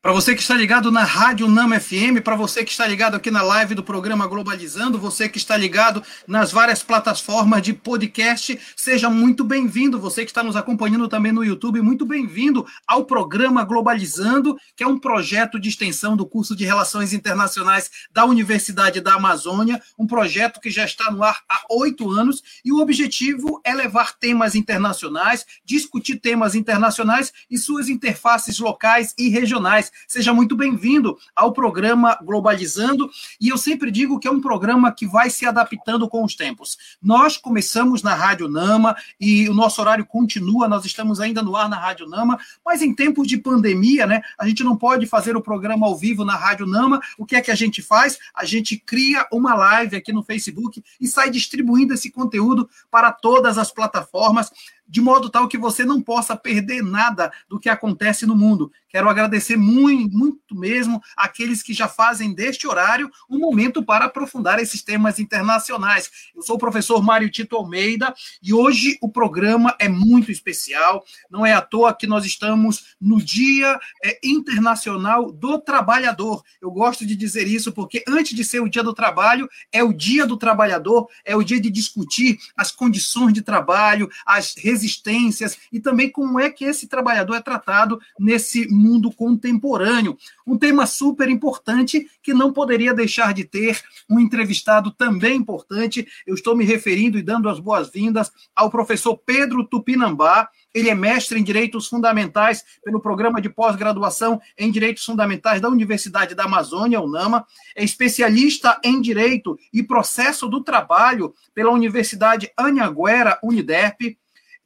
Para você que está ligado na Rádio Nama FM, para você que está ligado aqui na live do programa Globalizando, você que está ligado nas várias plataformas de podcast, seja muito bem-vindo. Você que está nos acompanhando também no YouTube, muito bem-vindo ao programa Globalizando, que é um projeto de extensão do curso de Relações Internacionais da Universidade da Amazônia, um projeto que já está no ar há oito anos e o objetivo é levar temas internacionais, discutir temas internacionais e suas interfaces locais e regionais Seja muito bem-vindo ao programa Globalizando. E eu sempre digo que é um programa que vai se adaptando com os tempos. Nós começamos na Rádio Nama e o nosso horário continua, nós estamos ainda no ar na Rádio Nama, mas em tempos de pandemia, né, a gente não pode fazer o programa ao vivo na Rádio Nama. O que é que a gente faz? A gente cria uma live aqui no Facebook e sai distribuindo esse conteúdo para todas as plataformas de modo tal que você não possa perder nada do que acontece no mundo. Quero agradecer muito, muito mesmo aqueles que já fazem deste horário um momento para aprofundar esses temas internacionais. Eu sou o professor Mário Tito Almeida e hoje o programa é muito especial. Não é à toa que nós estamos no Dia é, Internacional do Trabalhador. Eu gosto de dizer isso porque antes de ser o Dia do Trabalho, é o Dia do Trabalhador, é o dia de discutir as condições de trabalho, as resistências e também como é que esse trabalhador é tratado nesse mundo contemporâneo. Um tema super importante que não poderia deixar de ter um entrevistado também importante. Eu estou me referindo e dando as boas-vindas ao professor Pedro Tupinambá. Ele é mestre em Direitos Fundamentais pelo Programa de Pós-Graduação em Direitos Fundamentais da Universidade da Amazônia, UNAMA. É especialista em Direito e Processo do Trabalho pela Universidade Anhanguera, Uniderp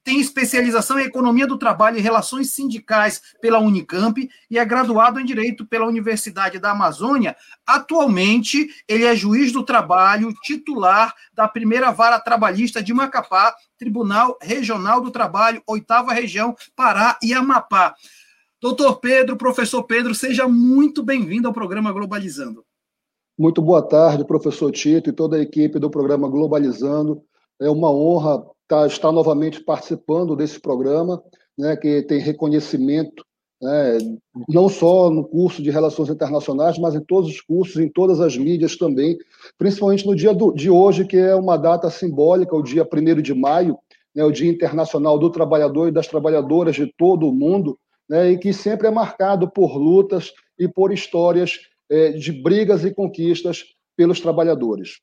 tem especialização em Economia do Trabalho e Relações Sindicais pela Unicamp e é graduado em Direito pela Universidade da Amazônia. Atualmente, ele é juiz do trabalho, titular da primeira vara trabalhista de Macapá, Tribunal Regional do Trabalho, oitava região, Pará e Amapá. Doutor Pedro, professor Pedro, seja muito bem-vindo ao programa Globalizando. Muito boa tarde, professor Tito e toda a equipe do programa Globalizando. É uma honra tá, está novamente participando desse programa, né, que tem reconhecimento né, não só no curso de Relações Internacionais, mas em todos os cursos, em todas as mídias também, principalmente no dia do, de hoje, que é uma data simbólica, o dia 1 de maio, né, o Dia Internacional do Trabalhador e das Trabalhadoras de todo o mundo, né, e que sempre é marcado por lutas e por histórias é, de brigas e conquistas pelos trabalhadores.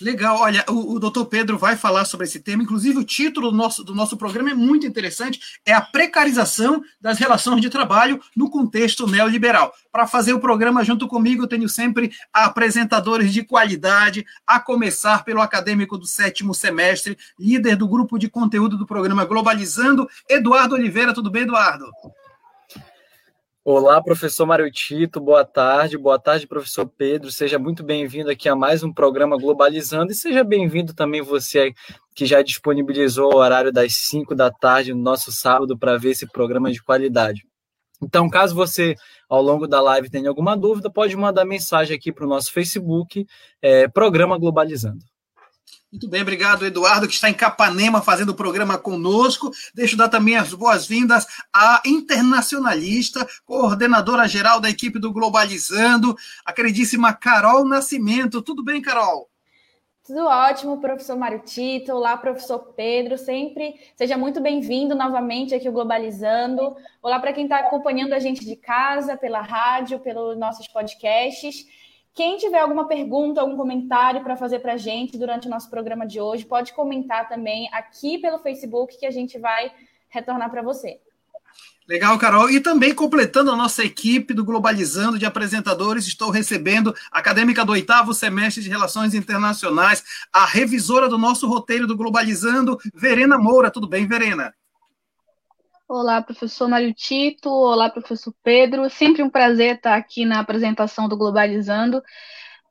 Legal, olha, o, o doutor Pedro vai falar sobre esse tema, inclusive o título do nosso, do nosso programa é muito interessante, é a precarização das relações de trabalho no contexto neoliberal. Para fazer o programa junto comigo, eu tenho sempre apresentadores de qualidade, a começar pelo acadêmico do sétimo semestre, líder do grupo de conteúdo do programa Globalizando, Eduardo Oliveira. Tudo bem, Eduardo? Olá, professor Mário Tito, boa tarde. Boa tarde, professor Pedro. Seja muito bem-vindo aqui a mais um programa Globalizando e seja bem-vindo também você que já disponibilizou o horário das 5 da tarde no nosso sábado para ver esse programa de qualidade. Então, caso você, ao longo da live, tenha alguma dúvida, pode mandar mensagem aqui para o nosso Facebook, é, Programa Globalizando. Muito bem, obrigado, Eduardo, que está em Capanema fazendo o programa conosco. Deixa eu dar também as boas-vindas à internacionalista, coordenadora geral da equipe do Globalizando, a queridíssima Carol Nascimento. Tudo bem, Carol? Tudo ótimo, professor Mário Tito. Olá, professor Pedro. Sempre seja muito bem-vindo novamente aqui ao Globalizando. Olá para quem está acompanhando a gente de casa, pela rádio, pelos nossos podcasts. Quem tiver alguma pergunta, algum comentário para fazer para a gente durante o nosso programa de hoje, pode comentar também aqui pelo Facebook que a gente vai retornar para você. Legal, Carol. E também completando a nossa equipe do Globalizando de apresentadores, estou recebendo a acadêmica do oitavo semestre de Relações Internacionais, a revisora do nosso roteiro do Globalizando, Verena Moura. Tudo bem, Verena? Olá, professor Mário Tito. Olá, professor Pedro. Sempre um prazer estar aqui na apresentação do Globalizando.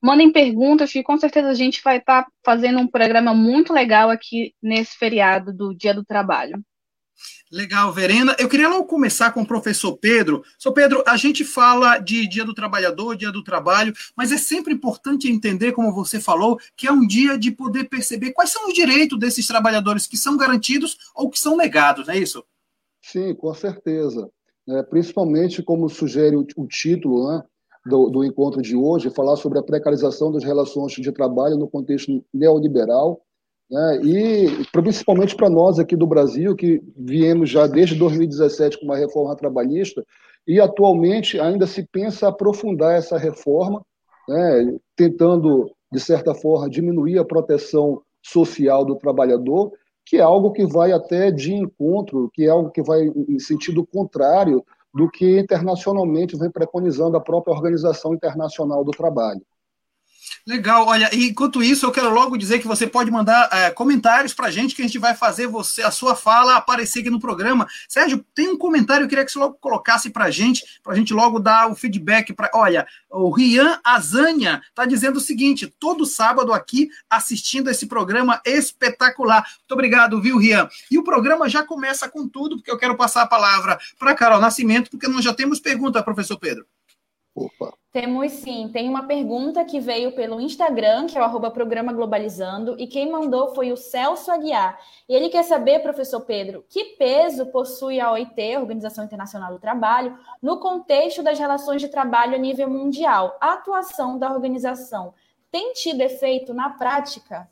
Mandem perguntas que com certeza a gente vai estar fazendo um programa muito legal aqui nesse feriado do Dia do Trabalho. Legal, Verena. Eu queria logo começar com o professor Pedro. Sou Pedro, a gente fala de Dia do Trabalhador, Dia do Trabalho, mas é sempre importante entender, como você falou, que é um dia de poder perceber quais são os direitos desses trabalhadores que são garantidos ou que são negados, não é isso? Sim, com certeza. né, principalmente como sugere o, o título né, do, do, encontro de hoje, falar sobre a precarização das relações de trabalho no contexto neoliberal, né, e principalmente para nós aqui do Brasil, que viemos já desde 2017 com uma reforma trabalhista, e atualmente ainda se pensa aprofundar essa reforma, né, tentando, de certa forma, diminuir a proteção social do trabalhador que é algo que vai até de encontro, que é algo que vai em sentido contrário do que internacionalmente vem preconizando a própria Organização Internacional do Trabalho. Legal, olha, enquanto isso, eu quero logo dizer que você pode mandar é, comentários para a gente, que a gente vai fazer você a sua fala aparecer aqui no programa. Sérgio, tem um comentário, eu queria que você logo colocasse para a gente, para a gente logo dar o feedback. Pra, olha, o Rian Azania está dizendo o seguinte: todo sábado aqui assistindo esse programa espetacular. Muito obrigado, viu, Rian? E o programa já começa com tudo, porque eu quero passar a palavra para Carol Nascimento, porque nós já temos pergunta, professor Pedro. Opa. Temos sim. Tem uma pergunta que veio pelo Instagram, que é o arroba programa Globalizando, e quem mandou foi o Celso Aguiar. E ele quer saber, professor Pedro, que peso possui a OIT, Organização Internacional do Trabalho, no contexto das relações de trabalho a nível mundial? A atuação da organização tem tido efeito na prática?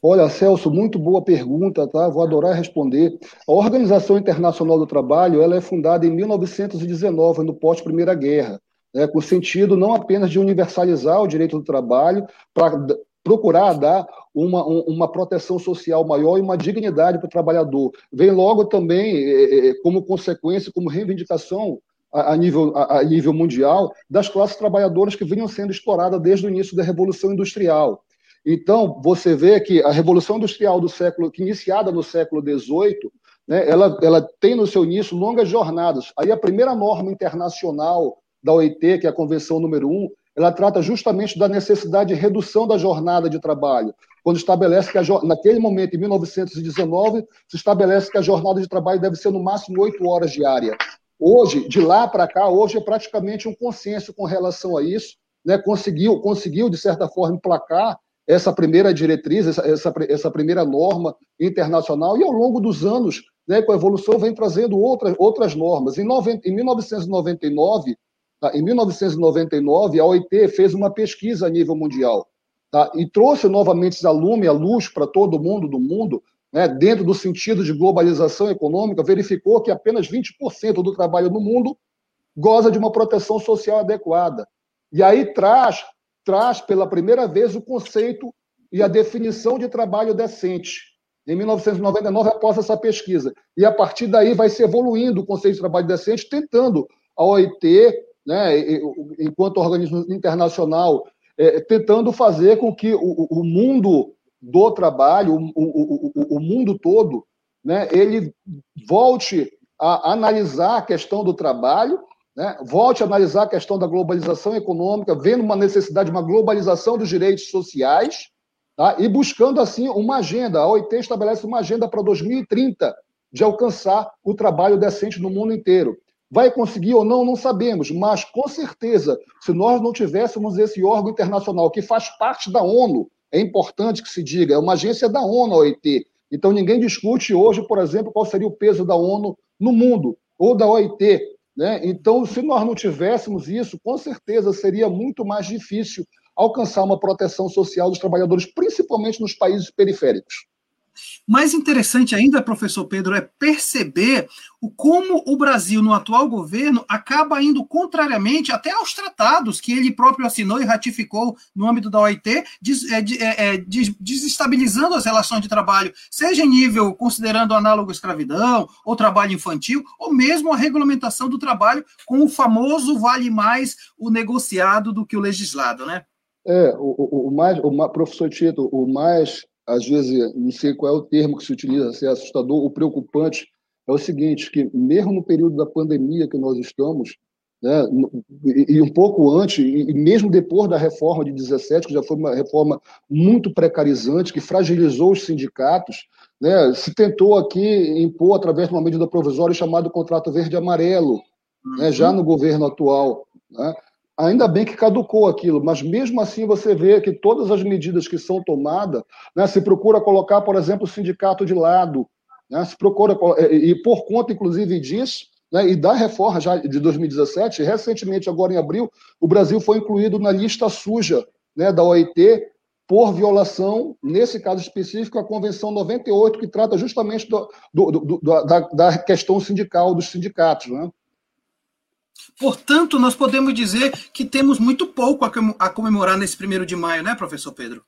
Olha, Celso, muito boa pergunta, tá? Vou adorar responder. A Organização Internacional do Trabalho ela é fundada em 1919, no pós-Primeira Guerra né, com o sentido não apenas de universalizar o direito do trabalho, para procurar dar uma, uma proteção social maior e uma dignidade para o trabalhador. Vem logo também, é, é, como consequência, como reivindicação a, nível, a, nível mundial, das classes trabalhadoras que vinham sendo exploradas desde o início da Revolução Industrial. Então, você vê que a Revolução Industrial do século, que iniciada no século XVIII, né, ela, ela tem no seu início longas jornadas. Aí a primeira norma internacional da OIT, que é a Convenção número 1, ela trata justamente da necessidade de redução da jornada de trabalho, quando estabelece que, a, naquele momento, em 1919, se estabelece que a jornada de trabalho deve ser no máximo oito horas diária. Hoje, de lá para cá, hoje é praticamente um consenso com relação a isso, né? conseguiu, conseguiu, de certa forma, emplacar essa primeira diretriz, essa, essa, essa primeira norma internacional, e ao longo dos anos, né, com a evolução, vem trazendo outras, outras normas. Em, 90, em 1999, Tá? Em 1999, a OIT fez uma pesquisa a nível mundial tá? e trouxe novamente a lume, a luz para todo mundo do mundo, né? dentro do sentido de globalização econômica, verificou que apenas 20% do trabalho no mundo goza de uma proteção social adequada. E aí traz, traz pela primeira vez o conceito e a definição de trabalho decente. Em 1999, após essa pesquisa. E a partir daí vai se evoluindo o conceito de trabalho decente, tentando a OIT né, enquanto organismo internacional, é, tentando fazer com que o, o mundo do trabalho, o, o, o, mundo todo, né, ele volte a analisar a questão do trabalho, né, volte a analisar a questão da globalização econômica, vendo uma necessidade de uma globalização dos direitos sociais, tá, e buscando, assim, uma agenda. A OIT estabelece uma agenda para 2030 de alcançar o trabalho decente no mundo inteiro. Vai conseguir ou não, não sabemos, mas com certeza, se nós não tivéssemos esse órgão internacional que faz parte da ONU, é importante que se diga, é uma agência da ONU, a OIT. Então ninguém discute hoje, por exemplo, qual seria o peso da ONU no mundo, ou da OIT. Né? Então, se nós não tivéssemos isso, com certeza seria muito mais difícil alcançar uma proteção social dos trabalhadores, principalmente nos países periféricos. Mais interessante ainda, professor Pedro, é perceber o como o Brasil, no atual governo, acaba indo contrariamente até aos tratados que ele próprio assinou e ratificou no âmbito da OIT, des, é, é, é desestabilizando as relações de trabalho, seja em nível considerando análogo à escravidão, ou trabalho infantil, ou mesmo a regulamentação do trabalho com o famoso vale mais o negociado do que o legislado, né? É, o, o, o mais, o professor Tito, o mais às vezes, não sei qual é o termo que se utiliza, se é assustador ou preocupante, é o seguinte, que mesmo no período da pandemia que nós estamos, né, e, um pouco antes, e mesmo depois da reforma de 17, que já foi uma reforma muito precarizante, que fragilizou os sindicatos, né, se tentou aqui impor, através de uma medida provisória chamada contrato verde-amarelo, né, já uhum. no governo atual. Né, Ainda bem que caducou aquilo, mas mesmo assim você vê que todas as medidas que são tomadas, né, se procura colocar, por exemplo, o sindicato de lado, né, se procura, e por conta, inclusive, disso, né, e da reforma já de 2017, recentemente, agora em abril, o Brasil foi incluído na lista suja né, da OIT por violação, nesse caso específico, a Convenção 98, que trata justamente do, do, do, da, da, questão sindical, dos sindicatos. Né? Portanto, nós podemos dizer que temos muito pouco a comemorar nesse primeiro de maio, né, professor Pedro?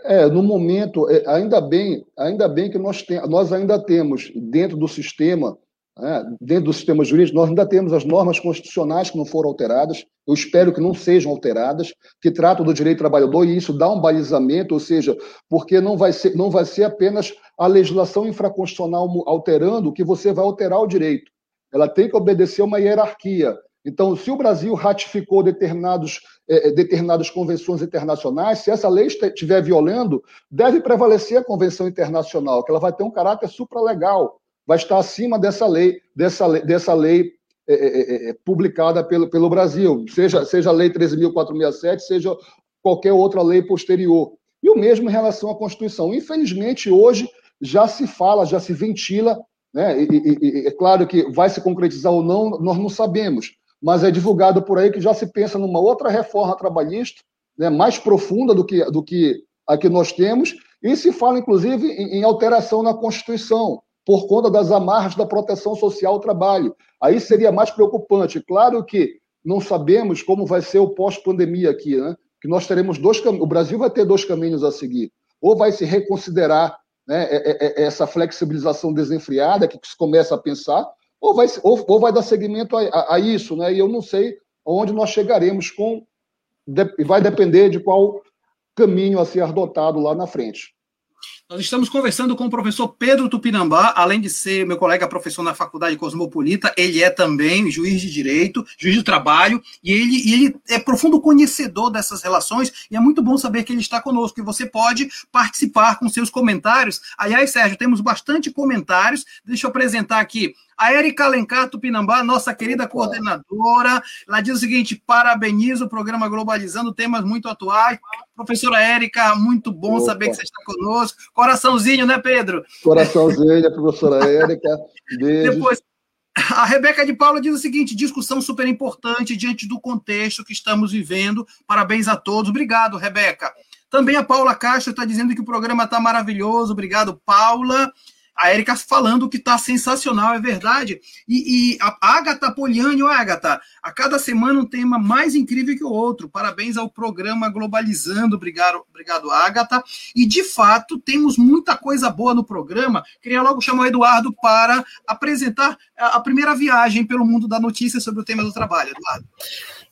É, no momento, é, ainda bem, ainda bem que nós, tem, nós ainda temos dentro do sistema né, dentro do sistema jurídico, nós ainda temos as normas constitucionais que não foram alteradas, eu espero que não sejam alteradas, que tratam do direito do trabalhador, e isso dá um balizamento, ou seja, porque não vai ser, não vai ser apenas a legislação infraconstitucional alterando que você vai alterar o direito. Ela tem que obedecer uma hierarquia. Então, se o Brasil ratificou determinados, eh, determinadas convenções internacionais, se essa lei estiver violando, deve prevalecer a convenção internacional, que ela vai ter um caráter supralegal vai estar acima dessa lei, dessa dessa lei é, é, é, é publicada pelo, pelo Brasil, seja, seja a Lei 13.467, seja qualquer outra lei posterior. E o mesmo em relação à Constituição. Infelizmente, hoje já se fala, já se ventila, né? E, e, é claro que vai se concretizar ou não, nós não sabemos, mas é divulgado por aí que já se pensa numa outra reforma trabalhista, né, mais profunda do que, do que a que nós temos, e se fala, inclusive, em, em alteração na Constituição por conta das amarras da proteção social ao trabalho. Aí seria mais preocupante. Claro que não sabemos como vai ser o pós-pandemia aqui, né? Que nós teremos dois. O Brasil vai ter dois caminhos a seguir. Ou vai se reconsiderar né, essa flexibilização desenfreada que se começa a pensar, ou vai, ou, ou vai dar seguimento a, a, a, isso, né? E eu não sei onde nós chegaremos com. Vai depender de qual caminho a ser adotado lá na frente. Nós estamos conversando com o professor Pedro Tupinambá, além de ser meu colega professor na Faculdade Cosmopolita, ele é também juiz de direito, juiz do trabalho, e ele, e ele é profundo conhecedor dessas relações, e é muito bom saber que ele está conosco, e você pode participar com seus comentários. Aliás, Sérgio, temos bastante comentários, deixa eu apresentar aqui a Erika Alencar Tupinambá, nossa querida coordenadora, ela diz o seguinte: parabenizo o programa Globalizando, temas muito atuais. Professora Érica, muito bom Opa. saber que você está conosco. Coraçãozinho, né, Pedro? Coraçãozinho, professora Érica. Beijo. Depois, a Rebeca de Paula diz o seguinte: discussão super importante diante do contexto que estamos vivendo. Parabéns a todos. Obrigado, Rebeca. Também a Paula Castro está dizendo que o programa está maravilhoso. Obrigado, Paula a Erika falando que está sensacional, é verdade. E, e a Agatha Poliani, ó, Agatha, a cada semana um tema mais incrível que o outro. Parabéns ao programa Globalizando, obrigado, obrigado, Agatha. E de fato, temos muita coisa boa no programa. Queria logo chamar o Eduardo para apresentar a primeira viagem pelo mundo da notícia sobre o tema do trabalho. Eduardo.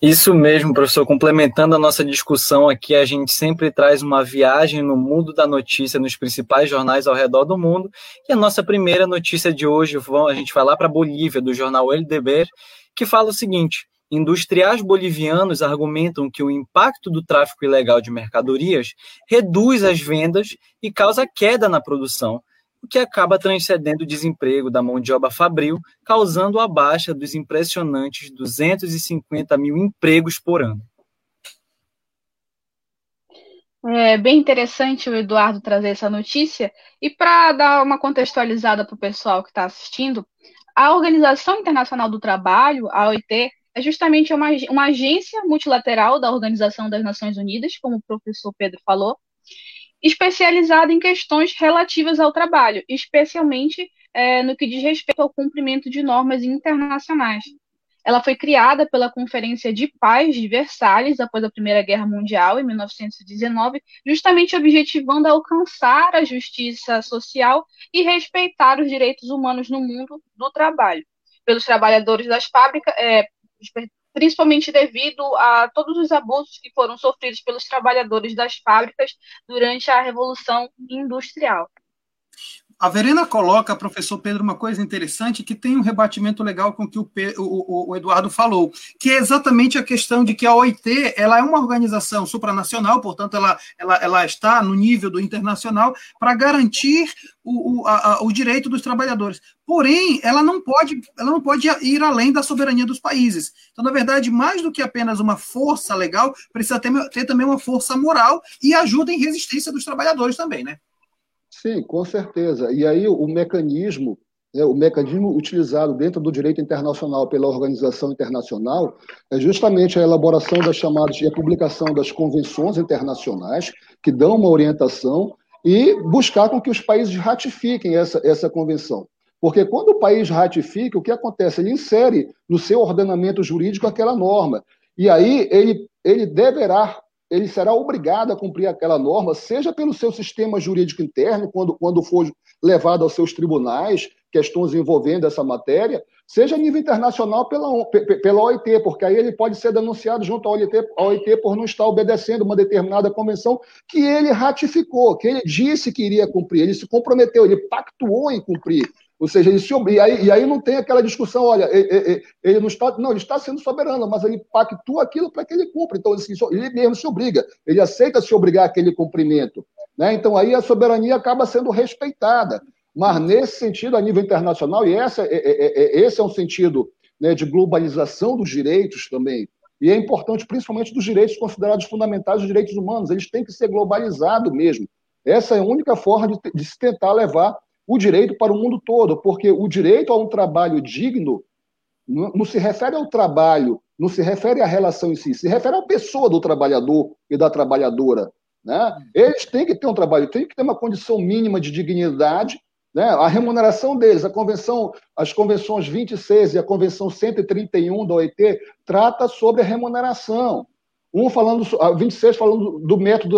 Isso mesmo, professor. Complementando a nossa discussão aqui, a gente sempre traz uma viagem no mundo da notícia nos principais jornais ao redor do mundo. E a nossa primeira notícia de hoje, a gente vai lá para a Bolívia, do jornal El Deber, que fala o seguinte: industriais bolivianos argumentam que o impacto do tráfico ilegal de mercadorias reduz as vendas e causa queda na produção, o que acaba transcendendo o desemprego da mão de obra fabril, causando a baixa dos impressionantes 250 mil empregos por ano. É bem interessante o Eduardo trazer essa notícia. E para dar uma contextualizada para o pessoal que está assistindo, a Organização Internacional do Trabalho, a OIT, é justamente uma, uma agência multilateral da Organização das Nações Unidas, como o professor Pedro falou, especializada em questões relativas ao trabalho, especialmente é, no que diz respeito ao cumprimento de normas internacionais. Ela foi criada pela Conferência de Paz de Versalhes após a Primeira Guerra Mundial, em 1919, justamente objetivando alcançar a justiça social e respeitar os direitos humanos no mundo do trabalho, pelos trabalhadores das fábricas, é, principalmente devido a todos os abusos que foram sofridos pelos trabalhadores das fábricas durante a Revolução Industrial. A Verena coloca, professor Pedro, uma coisa interessante que tem um rebatimento legal com o que o, o, o, Eduardo falou, que é exatamente a questão de que a OIT ela é uma organização supranacional, portanto, ela, ela, ela está no nível do internacional para garantir o, o, a, o direito dos trabalhadores. Porém, ela não pode, ela não pode ir além da soberania dos países. Então, na verdade, mais do que apenas uma força legal, precisa ter, ter também uma força moral e ajuda em resistência dos trabalhadores também, né? Sim, com certeza. E aí o mecanismo né, o mecanismo utilizado dentro do direito internacional pela organização internacional é justamente a elaboração das chamadas e a publicação das convenções internacionais que dão uma orientação e buscar com que os países ratifiquem essa, essa convenção. Porque quando o país ratifica, o que acontece? Ele insere no seu ordenamento jurídico aquela norma. E aí ele, ele deverá, ele será obrigado a cumprir aquela norma, seja pelo seu sistema jurídico interno, quando, quando for levado aos seus tribunais, questões envolvendo essa matéria, seja a nível internacional pela, pela OIT, porque aí ele pode ser denunciado junto à OIT, à OIT por não estar obedecendo uma determinada convenção que ele ratificou, que ele disse que iria cumprir, ele se comprometeu, ele pactuou em cumprir. Ou seja, ele se e aí, e aí não tem aquela discussão, olha, ele, ele, não está, não, ele está sendo soberano, mas ele pactua aquilo para que ele cumpra. Então, ele, ele mesmo se obriga, ele aceita se obrigar aquele cumprimento. Né? Então, aí a soberania acaba sendo respeitada. Mas, nesse sentido, a nível internacional, e essa, é, é, é, esse é um sentido né, de globalização dos direitos também, e é importante, principalmente dos direitos considerados fundamentais, os direitos humanos, eles têm que ser globalizados mesmo. Essa é a única forma de, de se tentar levar o direito para o mundo todo, porque o direito a um trabalho digno não, se refere ao trabalho, não se refere à relação em si, se refere à pessoa do trabalhador e da trabalhadora. Né? Eles têm que ter um trabalho, têm que ter uma condição mínima de dignidade. Né? A remuneração deles, a convenção, as convenções 26 e a convenção 131 da OIT trata sobre a remuneração. Um falando, a 26 falando do método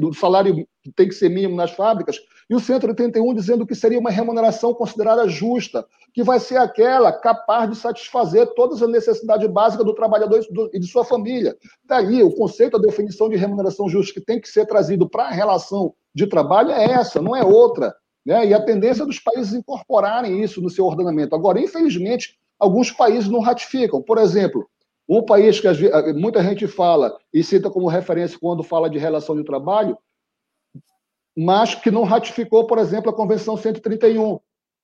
do salário que tem que ser mínimo nas fábricas, e o 181 dizendo que seria uma remuneração considerada justa, que vai ser aquela capaz de satisfazer todas as necessidades básicas do trabalhador e de sua família. Daí, o conceito, a definição de remuneração justa que tem que ser trazido para a relação de trabalho é essa, não é outra. Né? E a tendência dos países incorporarem isso no seu ordenamento. Agora, infelizmente, alguns países não ratificam. Por exemplo, um país que muita gente fala e cita como referência quando fala de relação de trabalho mas que não ratificou, por exemplo, a Convenção 131.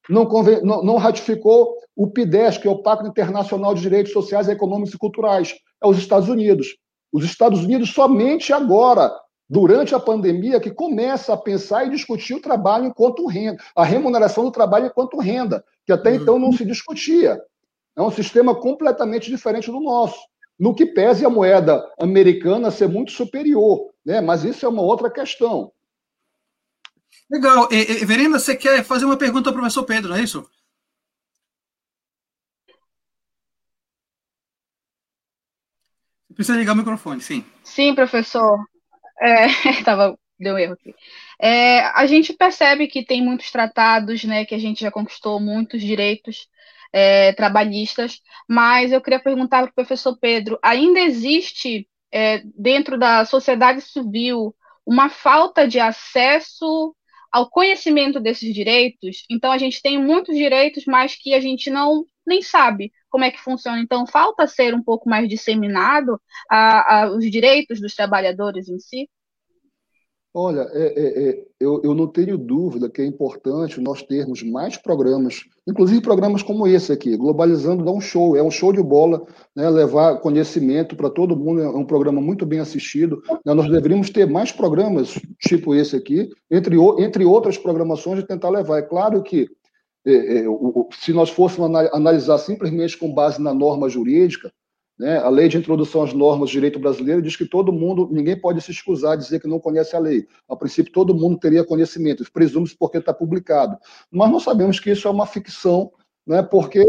Não, não, não ratificou o PIDES, que é o Pacto Internacional de Direitos Sociais, Econômicos e Culturais. É os Estados Unidos. Os Estados Unidos somente agora, durante a pandemia, que começa a pensar e discutir o trabalho enquanto renda, a remuneração do trabalho enquanto renda, que até então não se discutia. É um sistema completamente diferente do nosso. No que pese a moeda americana ser muito superior, né? mas isso é uma outra questão. Legal. E, e, Verena, você quer fazer uma pergunta ao professor Pedro, não é isso? Você precisa ligar o microfone, sim. Sim, professor. É, tava, deu erro aqui. É, a gente percebe que tem muitos tratados, né, que a gente já conquistou muitos direitos é, trabalhistas, mas eu queria perguntar para o professor Pedro: ainda existe é, dentro da sociedade civil uma falta de acesso ao conhecimento desses direitos, então a gente tem muitos direitos, mas que a gente não nem sabe como é que funciona. Então, falta ser um pouco mais disseminado a, a, os direitos dos trabalhadores em si. Olha, é, é, é, eu, eu, não tenho dúvida que é importante nós termos mais programas, inclusive programas como esse aqui. Globalizando dá um show, é um show de bola, né, levar conhecimento para todo mundo, é um programa muito bem assistido. Né, nós deveríamos ter mais programas tipo esse aqui, entre, entre outras programações, e tentar levar. É claro que é, é, se nós fôssemos analisar simplesmente com base na norma jurídica, né? A lei de introdução às normas do direito brasileiro diz que todo mundo, ninguém pode se excusar de dizer que não conhece a lei. A princípio, todo mundo teria conhecimento, presume-se porque está publicado. Mas nós sabemos que isso é uma ficção, né? porque,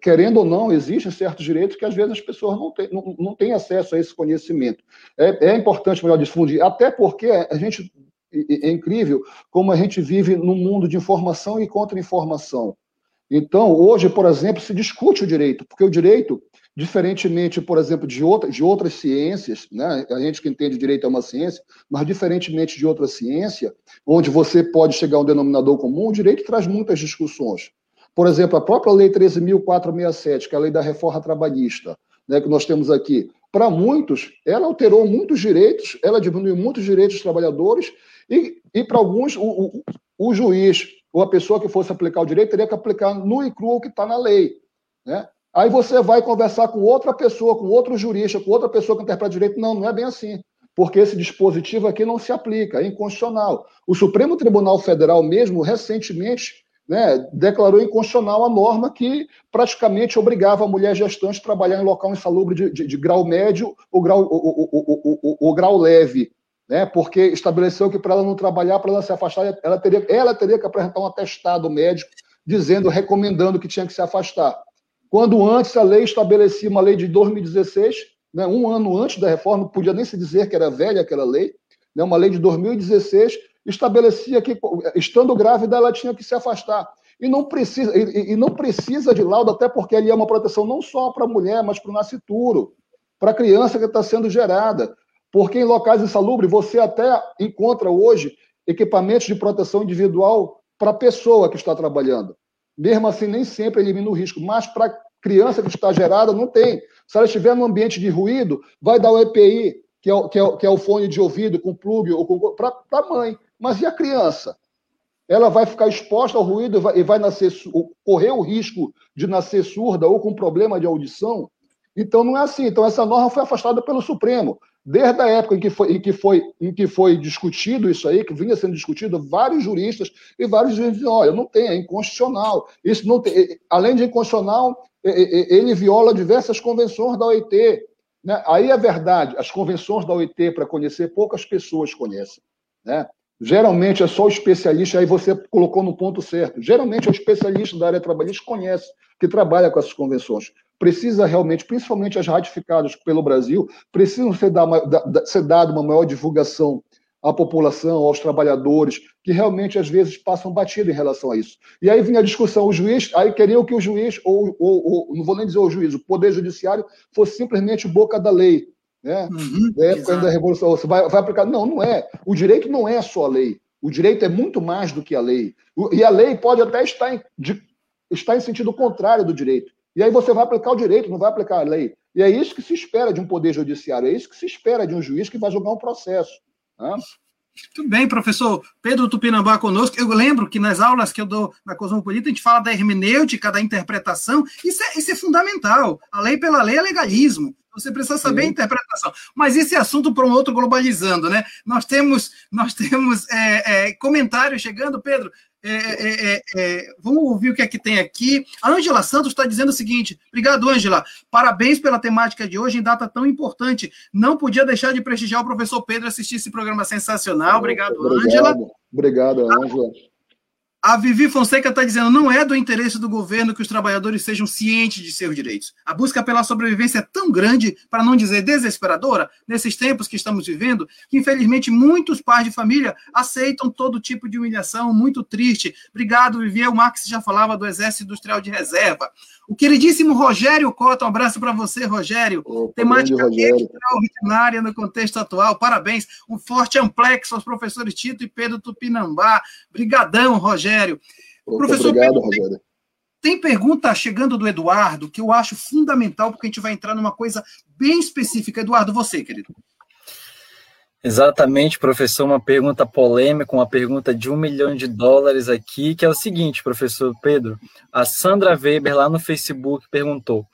querendo ou não, existem certos direitos que às vezes as pessoas não têm, não, não têm acesso a esse conhecimento. É, é importante melhor difundir, até porque a gente. É incrível como a gente vive num mundo de informação e contra-informação. Então, hoje, por exemplo, se discute o direito, porque o direito Diferentemente, por exemplo, de, outra, de outras ciências, né? a gente que entende direito é uma ciência, mas diferentemente de outra ciência, onde você pode chegar a um denominador comum, o direito traz muitas discussões. Por exemplo, a própria Lei 13.467, que é a lei da reforma trabalhista, né, que nós temos aqui, para muitos, ela alterou muitos direitos, ela diminuiu muitos direitos dos trabalhadores, e, e para alguns, o, o, o, juiz ou a pessoa que fosse aplicar o direito teria que aplicar no e cru o que está na lei. Né? Aí você vai conversar com outra pessoa, com outro jurista, com outra pessoa que interpreta direito. Não, não é bem assim. Porque esse dispositivo aqui não se aplica, é inconstitucional. O Supremo Tribunal Federal, mesmo recentemente, né, declarou inconstitucional a norma que praticamente obrigava a mulher gestante a trabalhar em local insalubre de, de, de grau médio ou grau, ou, ou, ou, ou grau leve, né, porque estabeleceu que para ela não trabalhar, para ela se afastar, ela teria, ela teria que apresentar um atestado médico dizendo, recomendando que tinha que se afastar. Quando antes a lei estabelecia uma lei de 2016, né, um ano antes da reforma, podia nem se dizer que era velha aquela lei, né, uma lei de 2016 estabelecia que, estando grávida, ela tinha que se afastar. E não precisa, e, e não precisa de laudo, até porque ali é uma proteção não só para a mulher, mas para o nascituro, para a criança que está sendo gerada. Porque em locais insalubres, você até encontra hoje equipamentos de proteção individual para a pessoa que está trabalhando. Mesmo assim, nem sempre elimina o risco, mas para a criança que está gerada, não tem. Se ela estiver num ambiente de ruído, vai dar o EPI, que é o, que é, que é o fone de ouvido com plug ou para a mãe. Mas e a criança? Ela vai ficar exposta ao ruído e vai, e vai nascer, correr o risco de nascer surda ou com problema de audição? Então não é assim. Então essa norma foi afastada pelo Supremo. Desde a época em que foi, em que foi, em que foi discutido isso aí, que vinha sendo discutido, vários juristas e vários juízes dizem, olha, não tem, é inconstitucional. Isso não tem, além de inconstitucional, ele viola diversas convenções da OIT. Né? Aí é verdade, as convenções da OIT, para conhecer, poucas pessoas conhecem. Né? Geralmente é só o especialista, aí você colocou no ponto certo. Geralmente é o especialista da área trabalhista que conhece, que trabalha com essas convenções. Precisa realmente, principalmente as ratificadas pelo Brasil, precisam ser, dar uma, ser dado uma maior divulgação à população, aos trabalhadores, que realmente às vezes passam batido em relação a isso. E aí vinha a discussão, o juiz, aí queriam que o juiz, ou, ou, ou não vou nem dizer o juiz, o Poder Judiciário, fosse simplesmente boca da lei né? Uhum, na época da Revolução, você vai, vai aplicar. Não, não é. O direito não é só a lei. O direito é muito mais do que a lei. E a lei pode até estar em, de, estar em sentido contrário do direito. E aí você vai aplicar o direito, não vai aplicar a lei. E é isso que se espera de um poder judiciário, é isso que se espera de um juiz que vai julgar um processo. Né? Muito bem, professor Pedro Tupinambá conosco. Eu lembro que nas aulas que eu dou na Cosmopolita, a gente fala da hermenêutica, da interpretação. Isso é, isso é fundamental. A lei pela lei é legalismo. Você precisa saber Sim. a interpretação. Mas esse assunto para um outro globalizando, né? Nós temos, nós temos é, é, comentários chegando, Pedro. É, é, é, é vamos ouvir o que é que tem aqui. A Ângela Santos está dizendo o seguinte: obrigado, Ângela. Parabéns pela temática de hoje em data tão importante. Não podia deixar de prestigiar o professor Pedro assistir esse programa sensacional. Obrigado, Ângela. Obrigado, Ângela. A Vivi Fonseca está dizendo não é do interesse do governo que os trabalhadores sejam cientes de seus direitos. A busca pela sobrevivência é tão grande, para não dizer desesperadora, nesses tempos que estamos vivendo, que infelizmente muitos pais de família aceitam todo tipo de humilhação, muito triste. Obrigado, Vivi. O Max já falava do Exército Industrial de Reserva. O queridíssimo Rogério Cota, um abraço para você, Rogério. Temática extraordinária no contexto atual. Parabéns. Um forte amplexo aos professores Tito e Pedro Tupinambá. Brigadão, Rogério. Opa, Professor obrigado, Pedro, Rogério. Tem pergunta chegando do Eduardo que eu acho fundamental, porque a gente vai entrar numa coisa bem específica. Eduardo, você, querido. Exatamente, professor, uma pergunta polêmica, uma pergunta de um milhão de dólares aqui, que é o seguinte, professor Pedro. A Sandra Weber, lá no Facebook, perguntou: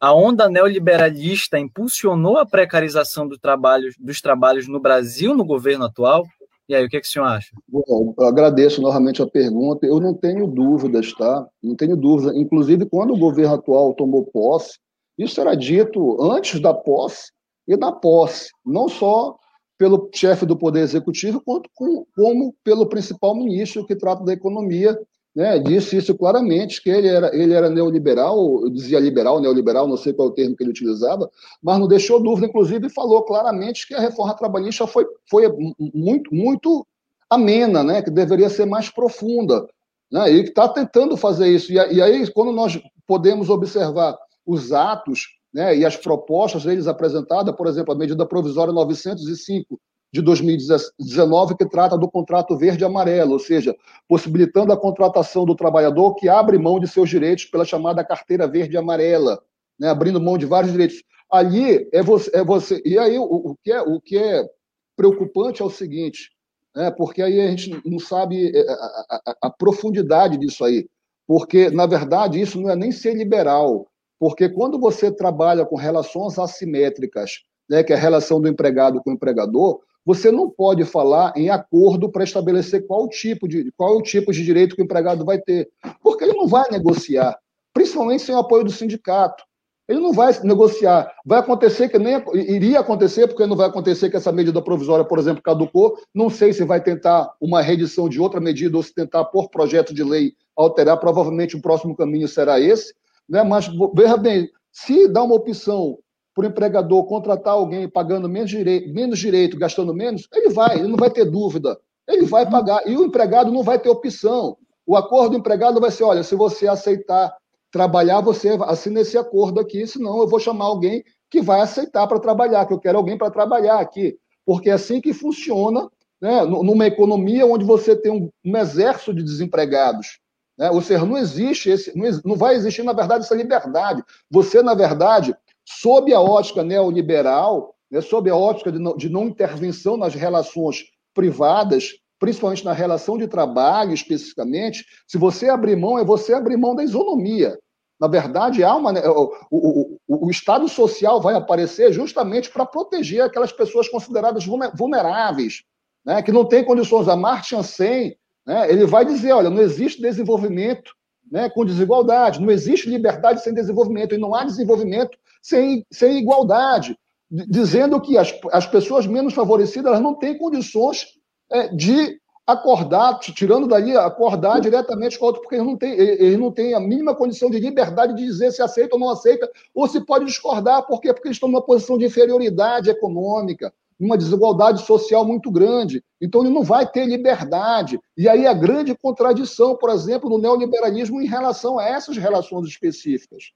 a onda neoliberalista impulsionou a precarização do trabalho, dos trabalhos no Brasil no governo atual? E aí, o que, é que o senhor acha? Bom, agradeço novamente a pergunta. Eu não tenho dúvidas, tá? Não tenho dúvida. Inclusive, quando o governo atual tomou posse, isso era dito antes da posse e da posse. Não só pelo chefe do Poder Executivo, quanto com, como pelo principal ministro que trata da economia, né, disse isso claramente, que ele era, ele era neoliberal, eu dizia liberal, neoliberal, não sei qual é o termo que ele utilizava, mas não deixou dúvida, inclusive falou claramente que a reforma trabalhista foi, foi muito, muito amena, né, que deveria ser mais profunda, né, e está tentando fazer isso. E, e aí, quando nós podemos observar os atos né, e as propostas deles apresentadas, por exemplo, a medida provisória 905 de 2019, que trata do contrato verde-amarelo, ou seja, possibilitando a contratação do trabalhador que abre mão de seus direitos pela chamada carteira verde-amarela, né, abrindo mão de vários direitos. Ali é você, é você. E aí o, o, que, é, o que é preocupante é o seguinte, né, porque aí a gente não sabe é, a, a, a profundidade disso aí, porque, na verdade, isso não é nem ser liberal, porque quando você trabalha com relações assimétricas né, que é a relação do empregado com o empregador, você não pode falar em acordo para estabelecer qual tipo de qual é o tipo de direito que o empregado vai ter, porque ele não vai negociar, principalmente sem o apoio do sindicato. Ele não vai negociar. Vai acontecer que nem iria acontecer, porque não vai acontecer que essa medida provisória, por exemplo, caducou. Não sei se vai tentar uma reedição de outra medida ou se tentar, por projeto de lei, alterar. Provavelmente o próximo caminho será esse. Né? Mas veja bem, se dá uma opção para o empregador contratar alguém pagando menos direito, menos direito, gastando menos, ele vai, ele não vai ter dúvida. Ele vai pagar. E o empregado não vai ter opção. O acordo do empregado vai ser: olha, se você aceitar trabalhar, você assina esse acordo aqui, senão eu vou chamar alguém que vai aceitar para trabalhar, que eu quero alguém para trabalhar aqui. Porque é assim que funciona né, numa economia onde você tem um, um exército de desempregados. Né? Ou seja, não existe esse, não, não vai existir, na verdade, essa liberdade. Você, na verdade, sob a ótica neoliberal, né, sob a ótica de não, de não intervenção nas relações privadas, principalmente na relação de trabalho especificamente, se você abrir mão, é você abrir mão da isonomia. Na verdade, há uma, o, o, o, o Estado social vai aparecer justamente para proteger aquelas pessoas consideradas vulneráveis, né, que não têm condições. A Martin Sen, né, ele vai dizer, olha, não existe desenvolvimento né, com desigualdade, não existe liberdade sem desenvolvimento, e não há desenvolvimento sem, sem igualdade, dizendo que as, as pessoas menos favorecidas elas não têm condições é, de acordar, tirando dali, acordar diretamente com o outro, porque eles não, têm, eles não têm a mínima condição de liberdade de dizer se aceita ou não aceita, ou se pode discordar, por quê? Porque eles estão numa posição de inferioridade econômica, numa desigualdade social muito grande. Então, ele não vai ter liberdade. E aí a grande contradição, por exemplo, do neoliberalismo em relação a essas relações específicas.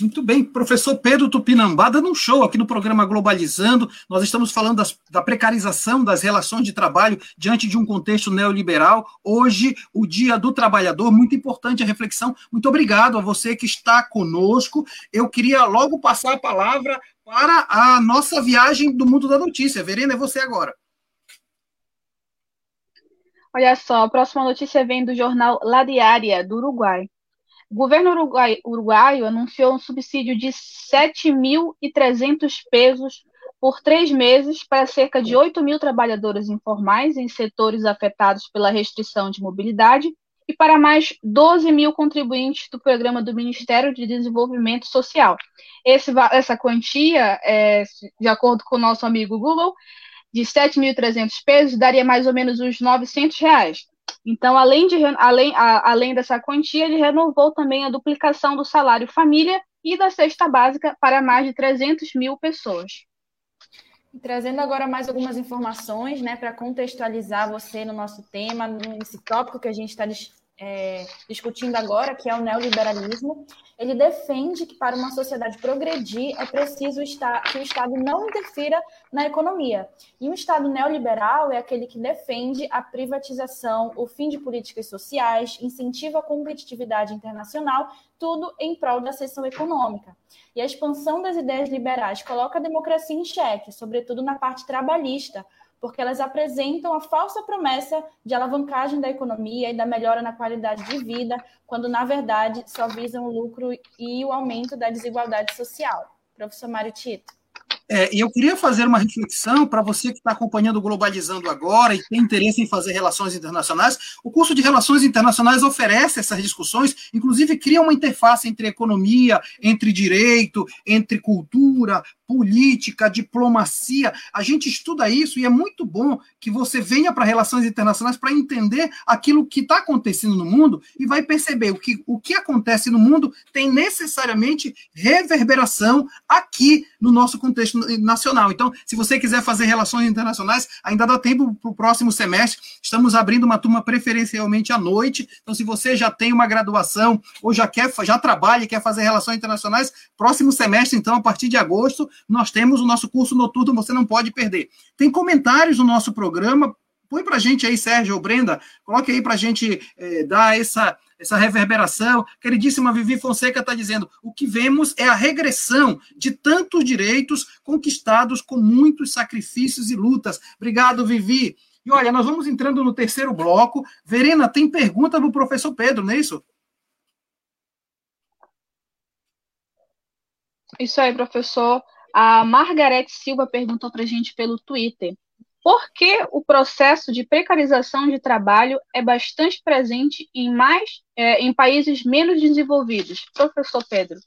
Muito bem, professor Pedro Tupinambá, dando um show aqui no programa Globalizando. Nós estamos falando das, da precarização das relações de trabalho diante de um contexto neoliberal. Hoje, o Dia do Trabalhador, muito importante a reflexão. Muito obrigado a você que está conosco. Eu queria logo passar a palavra para a nossa viagem do mundo da notícia. Verena, é você agora. Olha só, a próxima notícia vem do jornal La Diária, do Uruguai. O governo uruguai, uruguaio anunciou um subsídio de 7.300 pesos por três meses para cerca de 8 mil trabalhadores informais em setores afetados pela restrição de mobilidade e para mais 12 mil contribuintes do programa do Ministério de Desenvolvimento Social. Esse, essa quantia, é, de acordo com o nosso amigo Google, de 7.300 pesos, daria mais ou menos uns 900 reais. Então, além, de, além, a, além dessa quantia, ele renovou também a duplicação do salário família e da cesta básica para mais de 300 mil pessoas. Trazendo agora mais algumas informações, né, para contextualizar você no nosso tema, nesse tópico que a gente está é, discutindo agora, que é o neoliberalismo, ele defende que para uma sociedade progredir é preciso que o Estado não interfira na economia. E um Estado neoliberal é aquele que defende a privatização, o fim de políticas sociais, incentiva a competitividade internacional, tudo em prol da seção econômica. E a expansão das ideias liberais coloca a democracia em xeque, sobretudo na parte trabalhista, porque elas apresentam a falsa promessa de alavancagem da economia e da melhora na qualidade de vida, quando na verdade só visam o lucro e o aumento da desigualdade social. Professor Mário Tito. É, e eu queria fazer uma reflexão para você que está acompanhando o Globalizando agora e tem interesse em fazer relações internacionais. O curso de Relações Internacionais oferece essas discussões, inclusive cria uma interface entre economia, entre direito, entre cultura, política, diplomacia. A gente estuda isso e é muito bom que você venha para relações internacionais para entender aquilo que está acontecendo no mundo e vai perceber o que, o que acontece no mundo tem necessariamente reverberação aqui no nosso contexto nacional. Então, se você quiser fazer relações internacionais, ainda dá tempo para o próximo semestre. Estamos abrindo uma turma preferencialmente à noite. Então, se você já tem uma graduação ou já quer, já trabalha e quer fazer relações internacionais, próximo semestre, então, a partir de agosto, nós temos o nosso curso noturno, você não pode perder. Tem comentários no nosso programa, põe para a gente aí, Sérgio ou Brenda, coloque aí para a gente é, dar essa, essa reverberação. Queridíssima Vivi Fonseca está dizendo: o que vemos é a regressão de tantos direitos conquistados com muitos sacrifícios e lutas. Obrigado, Vivi. E olha, nós vamos entrando no terceiro bloco. Verena, tem pergunta do professor Pedro, não é isso? Isso aí, professor. A Margarete Silva perguntou para a gente pelo Twitter. Por que o processo de precarização de trabalho é bastante presente em mais é, em países menos desenvolvidos? Professor Pedro.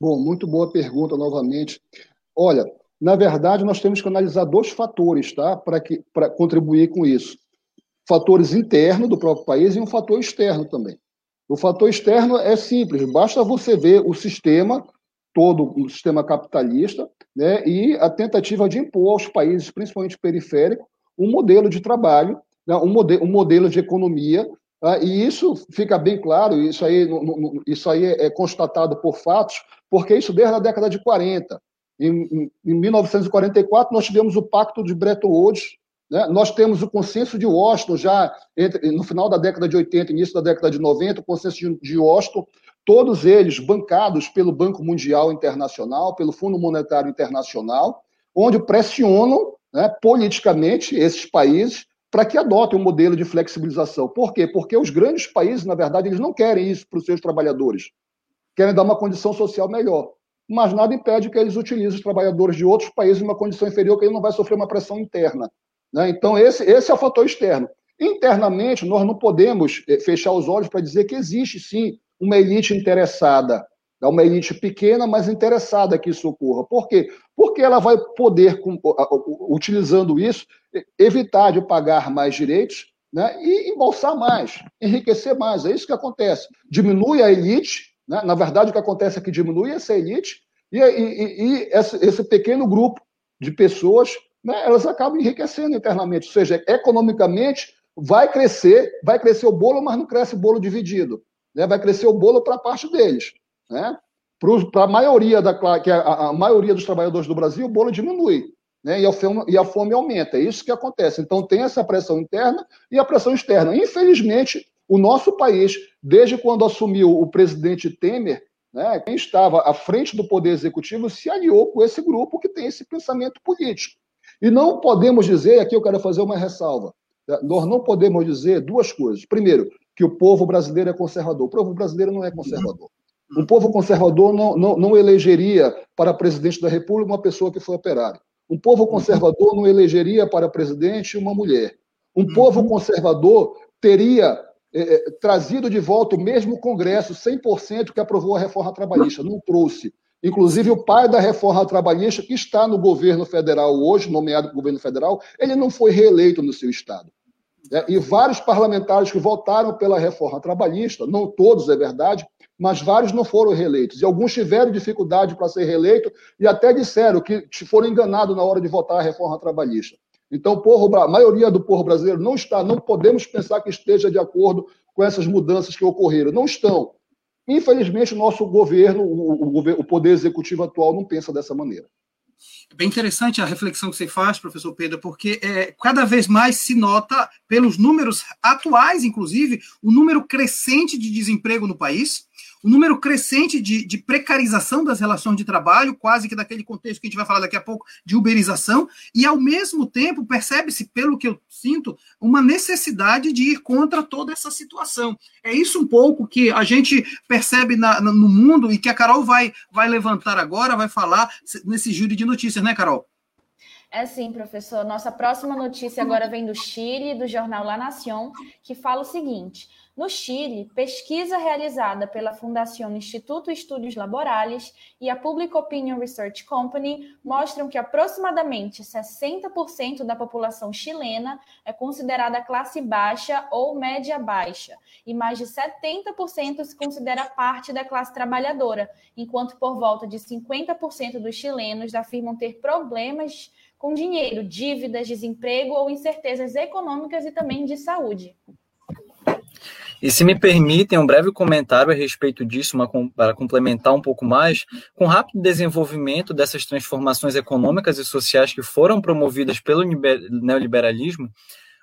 Bom, muito boa pergunta novamente. Olha, na verdade, nós temos que analisar dois fatores tá, para contribuir com isso. Fatores internos do próprio país e um fator externo também. O fator externo é simples, basta você ver o sistema, todo o sistema capitalista, né, e a tentativa de impor aos países, principalmente periféricos, um modelo de trabalho, né, um, modelo, um modelo de economia, tá, e isso fica bem claro, isso aí, isso aí é constatado por fatos, porque isso desde a década de 40. Em, em 1944, nós tivemos o Pacto de Bretton Woods, né? nós temos o consenso de Washington, já entre, no final da década de 80, início da década de 90, o consenso de, de Washington, todos eles bancados pelo Banco Mundial Internacional, pelo Fundo Monetário Internacional, onde pressionam né, politicamente esses países para que adotem um modelo de flexibilização. Por quê? Porque os grandes países, na verdade, eles não querem isso para os seus trabalhadores querem dar uma condição social melhor. Mas nada impede que eles utilizem os trabalhadores de outros países em uma condição inferior, que ele não vai sofrer uma pressão interna. Né? Então, esse, esse é o fator externo. Internamente, nós não podemos eh, fechar os olhos para dizer que existe, sim, uma elite interessada. É uma elite pequena, mas interessada que isso ocorra. Por quê? Porque ela vai poder, utilizando isso, evitar de pagar mais direitos né, e embolsar mais, enriquecer mais. É isso que acontece. Diminui a elite né? Na verdade, o que acontece é que diminui essa elite e, e, e esse, pequeno grupo de pessoas, né, elas acabam enriquecendo internamente. Ou seja, economicamente, vai crescer, vai crescer o bolo, mas não cresce o bolo dividido. Né? Vai crescer o bolo para a parte deles. Né? Para a maioria da que a, a, maioria dos trabalhadores do Brasil, o bolo diminui. Né? E, a fome, e a fome aumenta. É isso que acontece. Então, tem essa pressão interna e a pressão externa. Infelizmente, o nosso país, desde quando assumiu o presidente Temer, né, quem estava à frente do Poder Executivo se aliou com esse grupo que tem esse pensamento político. E não podemos dizer, aqui eu quero fazer uma ressalva, né, nós não podemos dizer duas coisas. Primeiro, que o povo brasileiro é conservador. O povo brasileiro não é conservador. O povo conservador não, não, não elegeria para presidente da República uma pessoa que foi operário. Um povo conservador não elegeria para presidente uma mulher. Um povo uhum. conservador teria é, é, trazido de volta o mesmo Congresso 100% que aprovou a reforma trabalhista. Não trouxe. Inclusive, o pai da reforma trabalhista, que está no governo federal hoje, nomeado governo federal, ele não foi reeleito no seu estado. É, e vários parlamentares que votaram pela reforma trabalhista, não todos, é verdade, mas vários não foram reeleitos. E alguns tiveram dificuldade para ser reeleito e até disseram que foram enganados na hora de votar a reforma trabalhista. Então, povo, a maioria do povo brasileiro não está, não podemos pensar que esteja de acordo com essas mudanças que ocorreram. Não estão. Infelizmente, o nosso governo, o, o, o poder executivo atual, não pensa dessa maneira. É bem interessante a reflexão que você faz, professor Pedro, porque é, cada vez mais se nota, pelos números atuais, inclusive, o número crescente de desemprego no país o número crescente de, de, precarização das relações de trabalho, quase que daquele contexto que a gente vai falar daqui a pouco, de uberização, e ao mesmo tempo percebe-se, pelo que eu sinto, uma necessidade de ir contra toda essa situação. É isso um pouco que a gente percebe na, no mundo e que a Carol vai, vai levantar agora, vai falar nesse júri de notícias, né, Carol? É sim, professor. Nossa próxima notícia agora vem do Chile, do jornal La Nación, que fala o seguinte. No Chile, pesquisa realizada pela Fundação Instituto Estudos Laborais e a Public Opinion Research Company mostram que aproximadamente 60% da população chilena é considerada classe baixa ou média baixa, e mais de 70% se considera parte da classe trabalhadora, enquanto por volta de 50% dos chilenos afirmam ter problemas com dinheiro, dívidas, desemprego ou incertezas econômicas e também de saúde. E se me permitem um breve comentário a respeito disso, uma, para complementar um pouco mais, com o rápido desenvolvimento dessas transformações econômicas e sociais que foram promovidas pelo neoliberalismo,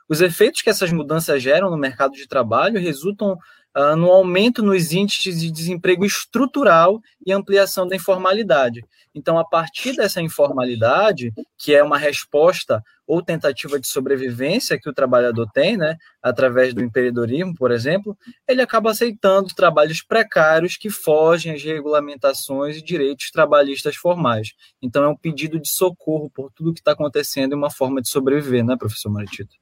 Os efeitos que essas mudanças geram no mercado de trabalho resultam uh, no aumento nos índices de desemprego estrutural e ampliação da informalidade. Então, a partir dessa informalidade, que é uma resposta ou tentativa de sobrevivência que o trabalhador tem, né, através do empreendedorismo, por exemplo, ele acaba aceitando trabalhos precários que fogem às regulamentações e direitos trabalhistas formais. Então, é um pedido de socorro por tudo que está acontecendo e uma forma de sobreviver, né, professor Maritito?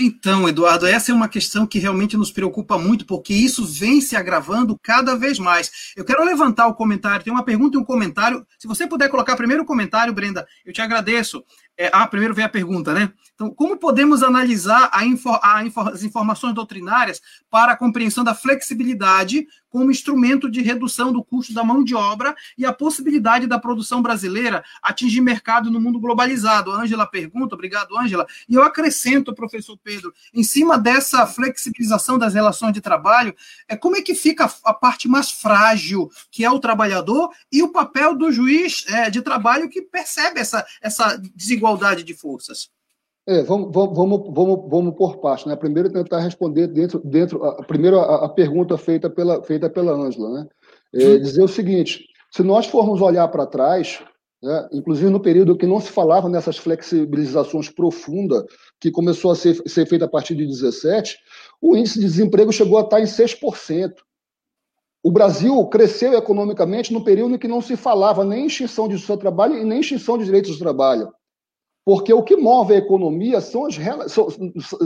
Então, Eduardo, essa é uma questão que realmente nos preocupa muito, porque isso vem se agravando cada vez mais. Eu quero levantar o comentário, tem uma pergunta e um comentário. Se você puder colocar primeiro o comentário, Brenda, eu te agradeço. É, ah, primeiro vem a pergunta, né? Então, como podemos analisar a a as informações doutrinárias para a compreensão da flexibilidade como instrumento de redução do custo da mão de obra e a possibilidade da produção brasileira atingir mercado no mundo globalizado? Ângela pergunta, obrigado, Ângela. E eu acrescento, professor Pedro, em cima dessa flexibilização das relações de trabalho, é como é que fica a parte mais frágil, que é o trabalhador, e o papel do juiz é, de trabalho que percebe essa, essa desigualdade igualdade de forças? É, vamos, vamos, vamos, vamos por parte. Né? Primeiro tentar responder dentro, dentro a, primeiro a, a, pergunta feita pela feita pela Ângela, né? É, dizer o seguinte: se nós formos olhar para trás, né, inclusive no período que não se falava nessas flexibilizações profundas, que começou a ser, ser feita a partir de 17, o índice de desemprego chegou a estar em 6%. O Brasil cresceu economicamente no período em que não se falava nem extinção de seu trabalho e nem extinção de direitos de trabalho. Porque o que move a economia são as, são,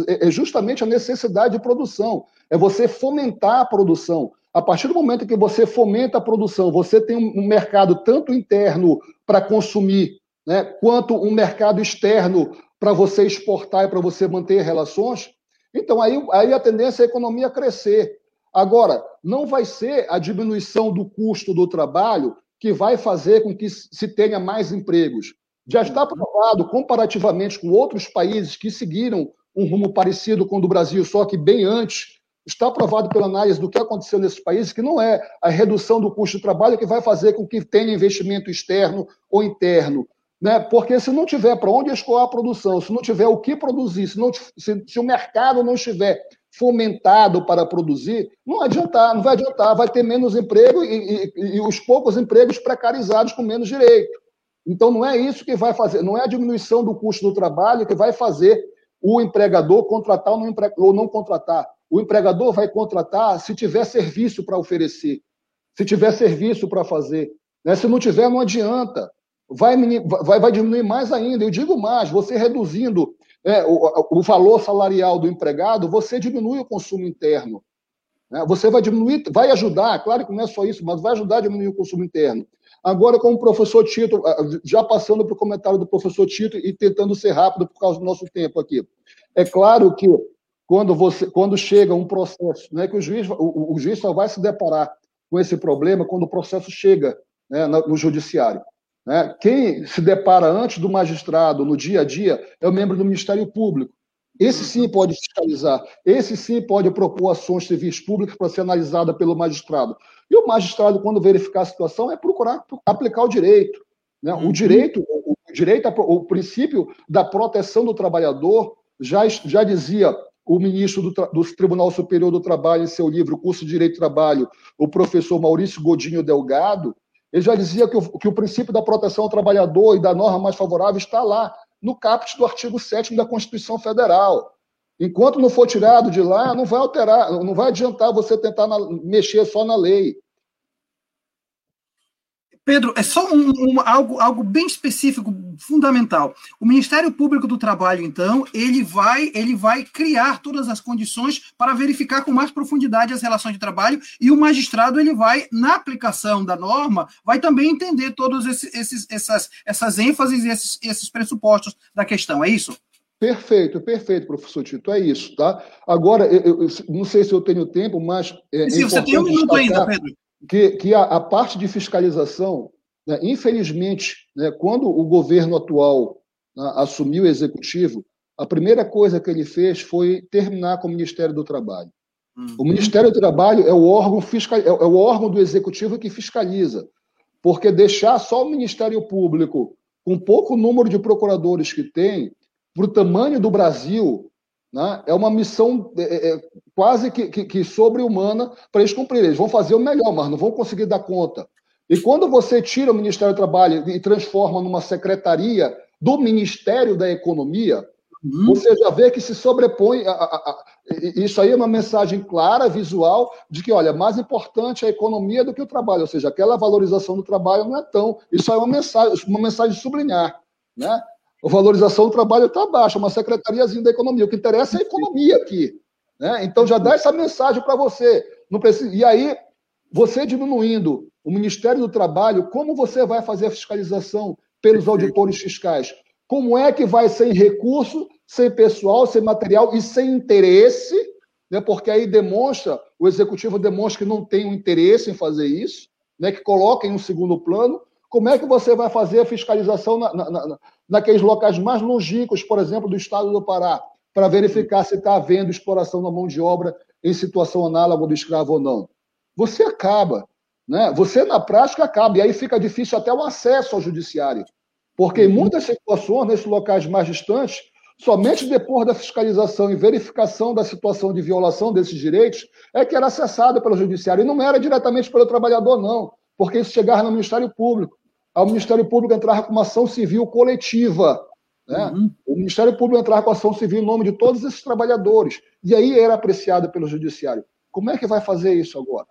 é justamente a necessidade de produção. É você fomentar a produção. A partir do momento que você fomenta a produção, você tem um mercado tanto interno para consumir, né, quanto um mercado externo para você exportar e para você manter relações. Então, aí, aí a tendência é a economia crescer. Agora, não vai ser a diminuição do custo do trabalho que vai fazer com que se tenha mais empregos. Já está provado, comparativamente com outros países que seguiram um rumo parecido com o do Brasil, só que bem antes, está provado pela análise do que aconteceu nesses países que não é a redução do custo de trabalho que vai fazer com que tenha investimento externo ou interno. Né? Porque se não tiver para onde escoar a produção, se não tiver o que produzir, se, não, se, se o mercado não estiver fomentado para produzir, não adiantar, não vai adiantar, vai ter menos emprego e, e, e os poucos empregos precarizados com menos direito. Então, não é isso que vai fazer, não é a diminuição do custo do trabalho que vai fazer o empregador contratar ou não, contratar. O empregador vai contratar se tiver serviço para oferecer, se tiver serviço para fazer. Né? Se não tiver, não adianta. Vai, vai, vai diminuir mais ainda. Eu digo mais: você reduzindo é, o, o valor salarial do empregado, você diminui o consumo interno. Né? Você vai diminuir, vai ajudar, claro que não é só isso, mas vai ajudar a diminuir o consumo interno. Agora, como o professor Tito, ah, já passando para o comentário do professor Tito e tentando ser rápido por causa do nosso tempo aqui. É claro que quando, você, quando chega um processo, né, que o juiz, o, o juiz só vai se deparar com esse problema quando o processo chega né, no judiciário. Né? Quem se depara antes do magistrado, no dia a dia, é o membro do Ministério Público. Esse sim pode fiscalizar, esse sim pode propor ações civis públicas para ser analisada pelo magistrado. E o magistrado, quando verificar a situação, é procurar aplicar o direito. Né? O uhum. direito, o, direito, o princípio da proteção do trabalhador, já, já dizia o ministro do, do, Tribunal Superior do Trabalho em seu livro Curso de Direito do Trabalho, o professor Maurício Godinho Delgado, ele já dizia que o, que o princípio da proteção ao trabalhador e da norma mais favorável está lá, no caput do artigo 7 da Constituição Federal. Enquanto não for tirado de lá, não vai alterar, não vai adiantar você tentar na, mexer só na lei. Pedro, é só um, um, algo, algo bem específico, fundamental. O Ministério Público do Trabalho, então, ele vai, ele vai criar todas as condições para verificar com mais profundidade as relações de trabalho e o magistrado ele vai, na aplicação da norma, vai também entender todas esses, esses, essas, essas ênfases e esses, esses pressupostos da questão. É isso? Perfeito, perfeito, professor Tito, é isso, tá? Agora, eu, eu não sei se eu tenho tempo, mas. É, Sim, você tem um minuto ainda, Pedro que, que a, a parte de fiscalização, né, infelizmente, né, quando o governo atual né, assumiu o executivo, a primeira coisa que ele fez foi terminar com o Ministério do Trabalho. Uhum. O Ministério do Trabalho é o órgão fiscal, é, é o órgão do executivo que fiscaliza, porque deixar só o Ministério Público com pouco número de procuradores que tem, para o tamanho do Brasil, Né? É uma missão é, é, quase que, que, que sobre-humana para eles cumprirem. Eles vão fazer o melhor, mas não vão conseguir dar conta. E quando você tira o Ministério do Trabalho e transforma numa secretaria do Ministério da Economia, uhum. você já vê que se sobrepõe. A, a, a, isso aí é uma mensagem clara, visual, de que, olha, mais importante é a economia do que o trabalho, ou seja, aquela valorização do trabalho não é tão. Isso aí é uma mensagem, uma mensagem subliminar. Né? A valorização do trabalho está baixa, uma secretariazinha da economia. O que interessa é a economia aqui. Né? Então já dá essa mensagem para você. Não precisa... E aí, você diminuindo o Ministério do Trabalho, como você vai fazer a fiscalização pelos auditores fiscais? Como é que vai sem recurso, sem pessoal, sem material e sem interesse? Né? Porque aí demonstra, o executivo demonstra que não tem um interesse em fazer isso, né? que coloca em um segundo plano. Como é que você vai fazer a fiscalização na, na, na, naqueles locais mais longínquos, por exemplo, do estado do Pará, para verificar se está havendo exploração da mão de obra em situação análoga do escravo ou não? Você acaba né? Você, na prática, acaba. E aí fica difícil até o acesso ao judiciário. Porque em uhum. muitas situações, nesses locais mais distantes, somente depois da fiscalização e verificação da situação de violação desses direitos é que era acessado pelo judiciário. E não era diretamente pelo trabalhador, não, porque isso chegava no Ministério Público. O Ministério Público entrava com uma ação civil coletiva. Né? Uhum. O Ministério Público entrava com ação civil em nome de todos esses trabalhadores. E aí era apreciado pelo judiciário. Como é que vai fazer isso agora?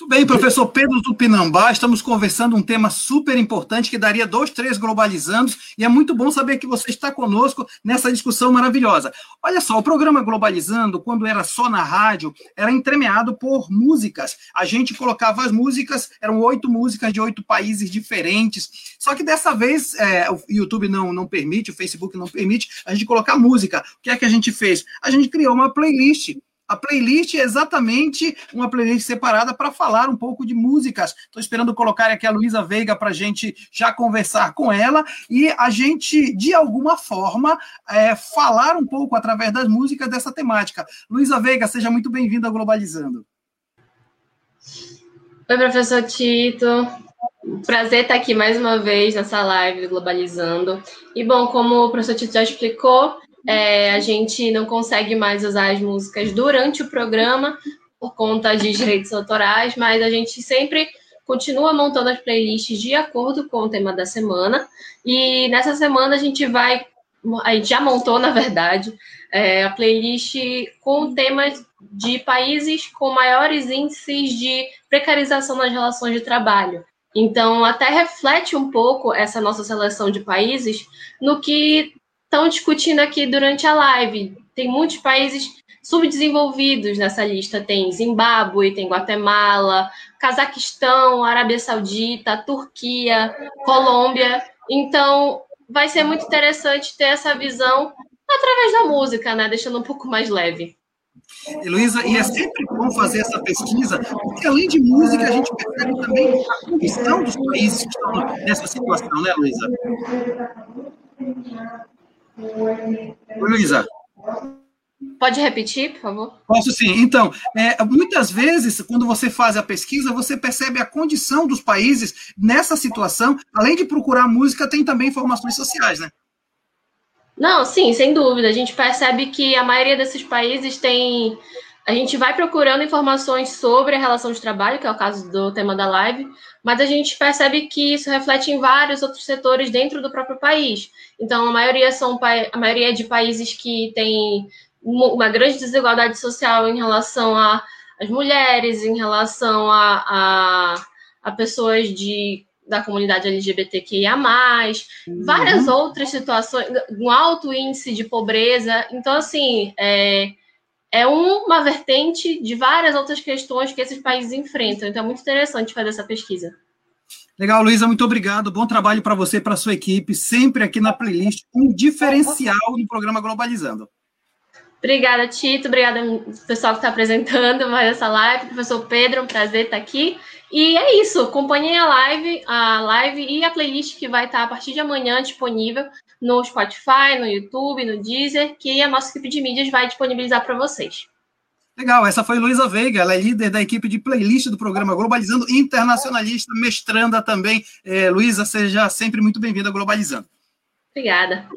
Muito bem, professor Pedro Tupinambá, estamos conversando um tema super importante que daria dois, três globalizando, e é muito bom saber que você está conosco nessa discussão maravilhosa. Olha só, o programa Globalizando, quando era só na rádio, era entremeado por músicas. A gente colocava as músicas, eram oito músicas de oito países diferentes, só que dessa vez é, o YouTube não, não permite, o Facebook não permite a gente colocar música. O que é que a gente fez? A gente criou uma playlist a playlist é exatamente uma playlist separada para falar um pouco de músicas. Estou esperando colocar aqui a Luísa Veiga para a gente já conversar com ela e a gente, de alguma forma, é, falar um pouco através das músicas dessa temática. Luísa Veiga, seja muito bem-vinda ao Globalizando. Oi, professor Tito. Prazer estar aqui mais uma vez nessa live do Globalizando. E bom, como o professor Tito já explicou, é, a gente não consegue mais usar as músicas durante o programa por conta de direitos autorais, mas a gente sempre continua montando as playlists de acordo com o tema da semana. E nessa semana a gente vai, a gente já montou, na verdade, é, a playlist com temas de países com maiores índices de precarização nas relações de trabalho. Então, até reflete um pouco essa nossa seleção de países no que estão discutindo aqui durante a live. Tem muitos países subdesenvolvidos nessa lista. Tem Zimbábue, tem Guatemala, Cazaquistão, Arábia Saudita, Turquia, Colômbia. Então, vai ser muito interessante ter essa visão através da música, né? Deixando um pouco mais leve. Luísa, e é sempre bom fazer essa pesquisa, porque além de música, a gente percebe também a condição dos países que estão nessa situação, né, Luísa? Luísa. Pode repetir, por favor? Posso sim. Então, é, muitas vezes, quando você faz a pesquisa, você percebe a condição dos países nessa situação. Além de procurar música, tem também informações sociais, né? Não, sim, sem dúvida. A gente percebe que a maioria desses países tem a gente vai procurando informações sobre a relação de trabalho, que é o caso do tema da live, mas a gente percebe que isso reflete em vários outros setores dentro do próprio país. Então, a maioria são a maioria é de países que têm uma grande desigualdade social em relação às mulheres, em relação a, a, a pessoas de da comunidade LGBTQIA+, uhum. várias outras situações, um alto índice de pobreza. Então, assim, é, é uma vertente de várias outras questões que esses países enfrentam. Então é muito interessante fazer essa pesquisa. Legal, Luísa, muito obrigado. Bom trabalho para você e para sua equipe, sempre aqui na playlist, um diferencial no programa Globalizando. Obrigada, Tito. Obrigada, pessoal que está apresentando mais essa live. Professor Pedro, um prazer estar aqui. E é isso. Acompanhem a live, a live e a playlist que vai estar a partir de amanhã disponível no Spotify, no YouTube, no Deezer, que a nossa equipe de mídias vai disponibilizar para vocês. Legal, essa foi Luísa Veiga, ela é líder da equipe de playlist do programa Globalizando, internacionalista, mestranda também. É, Luísa, seja sempre muito bem-vinda a Globalizando. Obrigada.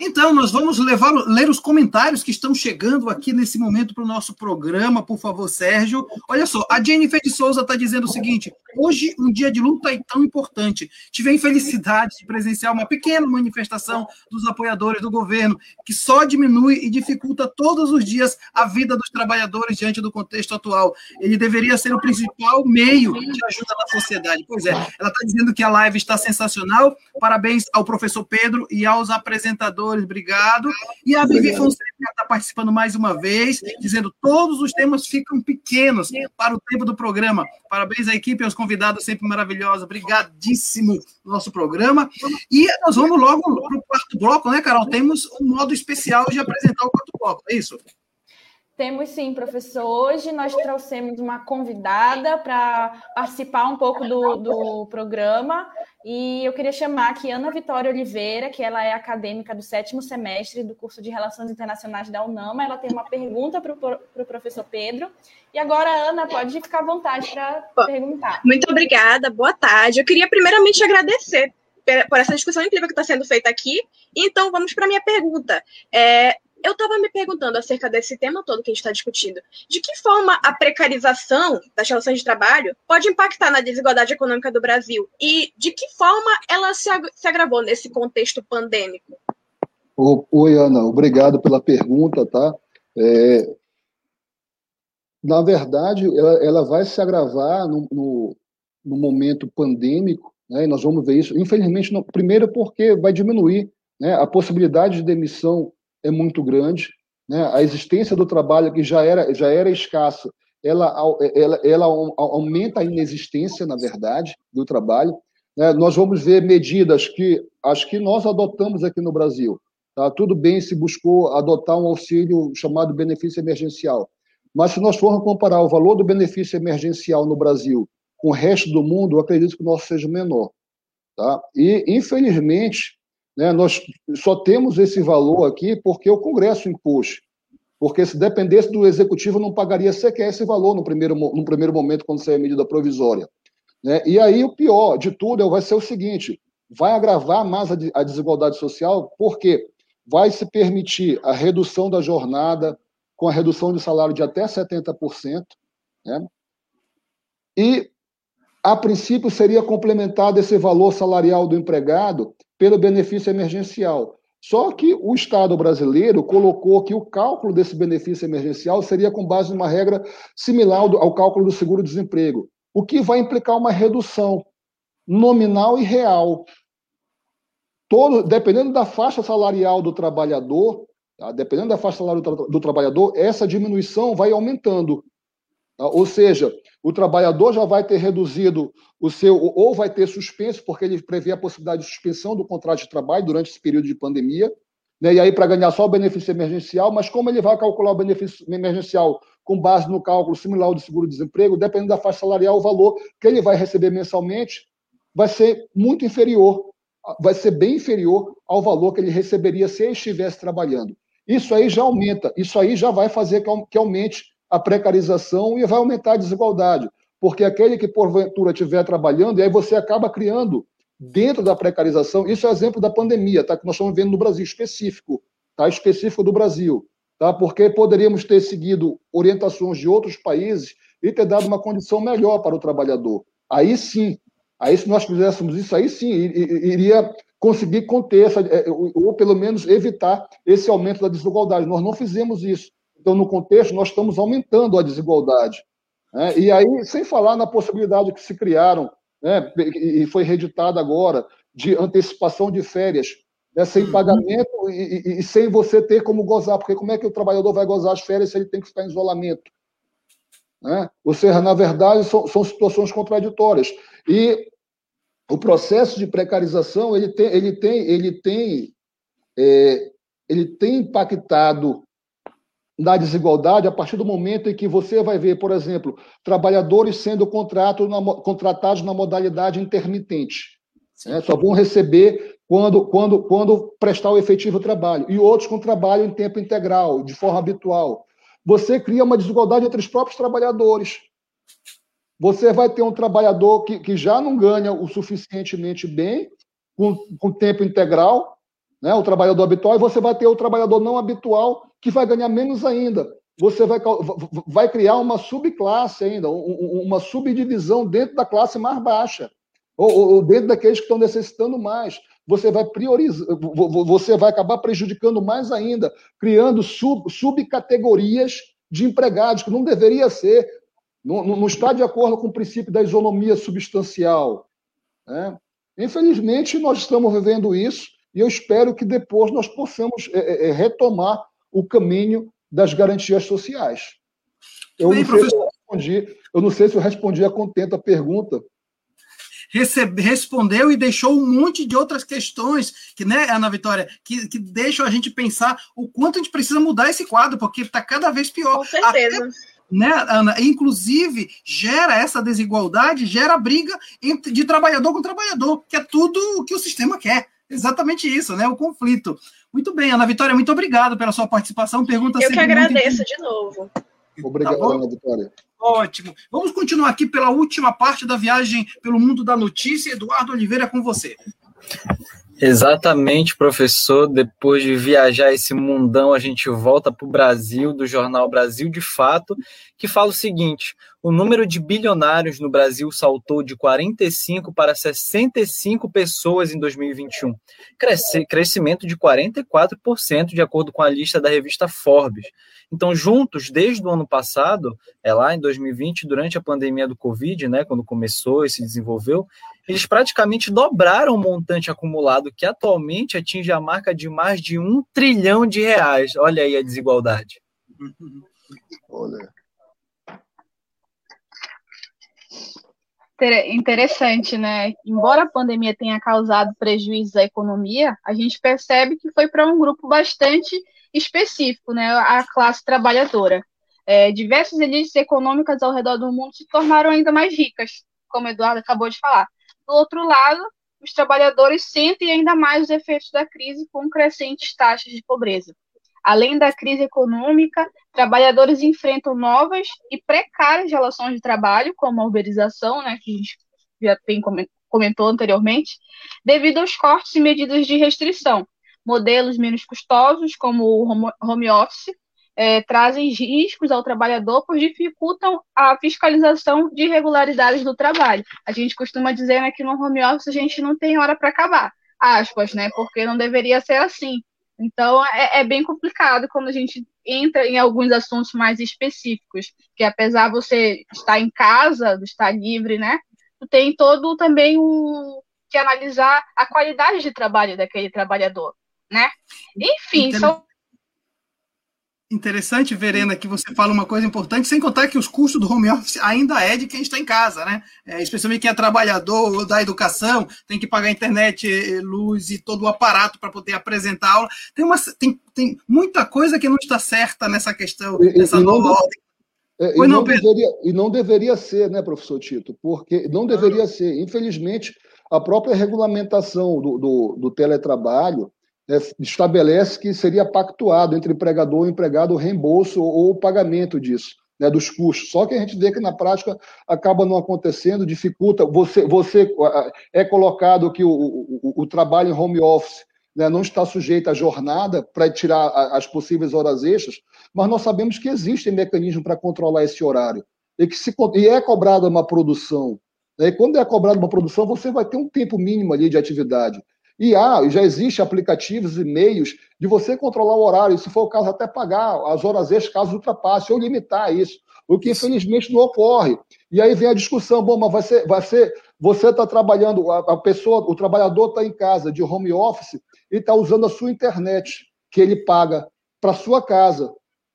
Então, nós vamos levar, ler os comentários que estão chegando aqui nesse momento para o nosso programa, por favor, Sérgio. Olha só, a Jennifer de Souza está dizendo o seguinte: hoje, um dia de luta é tão importante. Tive a infelicidade de presenciar uma pequena manifestação dos apoiadores do governo, que só diminui e dificulta todos os dias a vida dos trabalhadores diante do contexto atual. Ele deveria ser o principal meio de ajuda na sociedade. Pois é, ela está dizendo que a live está sensacional. Parabéns ao professor Pedro e aos apresentadores obrigado. E a Vivi Fonseca está participando mais uma vez, dizendo todos os temas ficam pequenos para o tempo do programa. Parabéns à equipe aos convidados, sempre maravilhosos. Obrigadíssimo nosso programa. E nós vamos logo para o quarto bloco, né, Carol? Temos um modo especial de apresentar o quarto bloco, é isso? Temos sim, professor. Hoje nós trouxemos uma convidada para participar um pouco do, do programa e eu queria chamar aqui Ana Vitória Oliveira, que ela é acadêmica do sétimo semestre do curso de Relações Internacionais da UNAMA. Ela tem uma pergunta para o pro professor Pedro. E agora, Ana, pode ficar à vontade para perguntar. Muito obrigada, boa tarde. Eu queria primeiramente agradecer por essa discussão incrível que está sendo feita aqui. Então, vamos para a minha pergunta. É, eu estava me perguntando acerca desse tema todo que a gente está discutindo. De que forma a precarização das relações de trabalho pode impactar na desigualdade econômica do Brasil? E de que forma ela se, se agravou nesse contexto pandêmico? Oi, Ana, obrigado pela pergunta, tá? É, na verdade, ela, ela, vai se agravar no, no, no momento pandêmico, né, e nós vamos ver isso, infelizmente, primeiro porque vai diminuir né, a possibilidade de demissão é muito grande, né? A existência do trabalho que já era já era escasso, ela ela, ela aumenta a inexistência, na verdade, do trabalho. Né? Nós vamos ver medidas que acho que nós adotamos aqui no Brasil. Tá? Tudo bem se buscou adotar um auxílio chamado benefício emergencial, mas se nós formos comparar o valor do benefício emergencial no Brasil com o resto do mundo, eu acredito que o nosso seja menor. Tá? E, infelizmente, né? Nós só temos esse valor aqui porque o Congresso impôs. Porque se dependesse do Executivo, não pagaria sequer esse valor no primeiro, no primeiro momento, quando sair a medida provisória. Né? E aí, o pior de tudo vai ser o seguinte: vai agravar mais a desigualdade social, porque vai se permitir a redução da jornada, com a redução de salário de até 70%, né? e, a princípio, seria complementado esse valor salarial do empregado pelo benefício emergencial. Só que o Estado brasileiro colocou que o cálculo desse benefício emergencial seria com base numa regra similar ao cálculo do seguro-desemprego, o que vai implicar uma redução nominal e real. Todo, dependendo da faixa salarial do trabalhador, tá? dependendo da faixa salarial do, do trabalhador, essa diminuição vai aumentando. Tá? Ou seja, o trabalhador já vai ter reduzido o seu, ou vai ter suspenso, porque ele prevê a possibilidade de suspensão do contrato de trabalho durante esse período de pandemia, né? e aí para ganhar só o benefício emergencial, mas como ele vai calcular o benefício emergencial com base no cálculo similar ao do seguro-desemprego, dependendo da faixa salarial, o valor que ele vai receber mensalmente vai ser muito inferior, vai ser bem inferior ao valor que ele receberia se ele estivesse trabalhando. Isso aí já aumenta, isso aí já vai fazer que aumente a precarização e vai aumentar a desigualdade. Porque aquele que porventura estiver trabalhando, e aí você acaba criando dentro da precarização, isso é exemplo da pandemia, tá? Que nós estamos vendo no Brasil específico, tá? Específico do Brasil, tá? Porque poderíamos ter seguido orientações de outros países e ter dado uma condição melhor para o trabalhador. Aí sim, aí se nós fizéssemos isso, aí sim iria conseguir conter essa, é, ou pelo menos evitar esse aumento da desigualdade. Nós não fizemos isso. Então, no contexto, nós estamos aumentando a desigualdade. Né? E aí, sem falar na possibilidade que se criaram, né, e foi reeditada agora, de antecipação de férias, né, sem uhum. pagamento e, e, e, sem você ter como gozar, porque como é que o trabalhador vai gozar as férias se ele tem que ficar em isolamento? Né? Ou seja, na verdade, são, são situações contraditórias. E o processo de precarização ele tem, ele tem, ele tem, é, ele tem impactado da desigualdade a partir do momento em que você vai ver, por exemplo, trabalhadores sendo contrato na, contratados na modalidade intermitente. Né? Só vão receber quando, quando, quando prestar o efetivo trabalho. E outros com trabalho em tempo integral, de forma habitual. Você cria uma desigualdade entre os próprios trabalhadores. Você vai ter um trabalhador que, que já não ganha o suficientemente bem, com, com tempo integral, né, o trabalhador habitual, e você vai ter o trabalhador não habitual, que vai ganhar menos ainda. Você vai, vai criar uma subclasse ainda, uma subdivisão dentro da classe mais baixa, ou, ou dentro daqueles que estão necessitando mais. Você vai priorizar, você vai acabar prejudicando mais ainda, criando sub, subcategorias de empregados, que não deveria ser, não, não está de acordo com o princípio da isonomia substancial. Né? Infelizmente, nós estamos vivendo isso, e eu espero que depois nós possamos é, é, é retomar o caminho das garantias sociais. Eu, Bem, não sei se eu, respondi, eu não sei se eu respondi a contenta a pergunta. Recebe, respondeu e deixou um monte de outras questões que, né, Ana Vitória, que, que deixam a gente pensar o quanto a gente precisa mudar esse quadro, porque está cada vez pior. Com certeza. Até, né, Ana? Inclusive, gera essa desigualdade, gera briga entre, de trabalhador com trabalhador, que é tudo o que o sistema quer. Exatamente isso, né? O conflito. Muito bem, Ana Vitória, muito obrigado pela sua participação. Pergunta Eu que agradeço de novo. Obrigado, tá Ana Vitória. Ótimo. Vamos continuar aqui pela última parte da viagem pelo mundo da notícia. Eduardo Oliveira, com você. Exatamente, professor. Depois de viajar esse mundão, a gente volta para o Brasil, do jornal Brasil de Fato, que fala o seguinte: o número de bilionários no Brasil saltou de 45 para 65 pessoas em 2021, crescimento de 44%, de acordo com a lista da revista Forbes. Então, juntos, desde o ano passado, é lá em 2020, durante a pandemia do Covid, né, quando começou e se desenvolveu, eles praticamente dobraram o montante acumulado, que atualmente atinge a marca de mais de um trilhão de reais. Olha aí a desigualdade. Olha. Interessante, né? Embora a pandemia tenha causado prejuízos à economia, a gente percebe que foi para um grupo bastante específico, né? A classe trabalhadora. É, diversas elites econômicas ao redor do mundo se tornaram ainda mais ricas, como o Eduardo acabou de falar. Do outro lado, os trabalhadores sentem ainda mais os efeitos da crise com crescentes taxas de pobreza. Além da crise econômica, trabalhadores enfrentam novas e precárias relações de trabalho, como a uberização, né, que a gente já tem comentou anteriormente, devido aos cortes e medidas de restrição. Modelos menos custosos, como o home office, é, trazem riscos ao trabalhador, pois dificultam a fiscalização de irregularidades do trabalho. A gente costuma dizer né, que no home office a gente não tem hora para acabar, aspas, né? Porque não deveria ser assim. Então é, é, bem complicado quando a gente entra em alguns assuntos mais específicos, que apesar de você estar em casa, de estar livre, né? Tem todo também um que analisar a qualidade de trabalho daquele trabalhador, né? Enfim, são Interessante, Verena, que você fala uma coisa importante, sem contar que os custos do home office ainda é de quem está em casa, né? É, especialmente quem é trabalhador da educação, tem que pagar internet, eh, luz e todo o aparato para poder apresentar aula. Tem, uma, tem, tem muita coisa que não está certa nessa questão, e, nessa e nova ordem. É, e, não, deveria, e não deveria ser, né, professor Tito? Porque não deveria ser. Infelizmente, a própria regulamentação do, do, do teletrabalho é, estabelece que seria pactuado entre empregador e empregado o reembolso ou o pagamento disso, né, dos custos. Só que a gente vê que na prática acaba não acontecendo, dificulta. Você, você é colocado que o, o, o trabalho em home office né, não está sujeito à jornada para tirar as possíveis horas extras, mas nós sabemos que existem mecanismos para controlar esse horário e que se, e é cobrada uma produção. Né, e quando é cobrada uma produção, você vai ter um tempo mínimo ali de atividade. E há, já existe aplicativos e meios de você controlar o horário, se for o caso, até pagar as horas extras caso ultrapasse, ou limitar isso, o que infelizmente não ocorre. E aí vem a discussão, bom, mas vai ser, vai ser você está trabalhando, a, a, pessoa, o trabalhador está em casa de home office e está usando a sua internet, que ele paga para sua casa.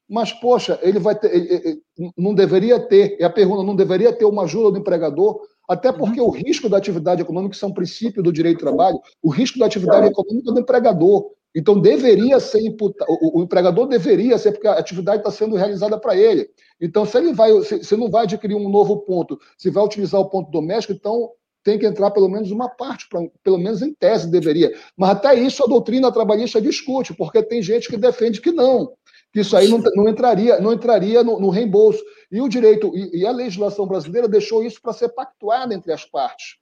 Mas, poxa, ele vai ter, ele, ele, não deveria ter, e a pergunta, não deveria ter uma ajuda do empregador até uhum. porque o risco da atividade econômica, isso é um princípio do direito do trabalho, o risco da atividade econômica é do empregador. Então, deveria ser imputado, o, o empregador deveria ser, porque a atividade está sendo realizada para ele. Então, se ele vai, se, se não vai adquirir um novo ponto, se vai utilizar o ponto doméstico, então tem que entrar pelo menos uma parte, pra, pelo menos em tese deveria. Mas até isso a doutrina trabalhista discute, porque tem gente que defende que não que isso aí não, não entraria, não entraria no, no reembolso. E o direito, e, e, a legislação brasileira deixou isso para ser pactuado entre as partes,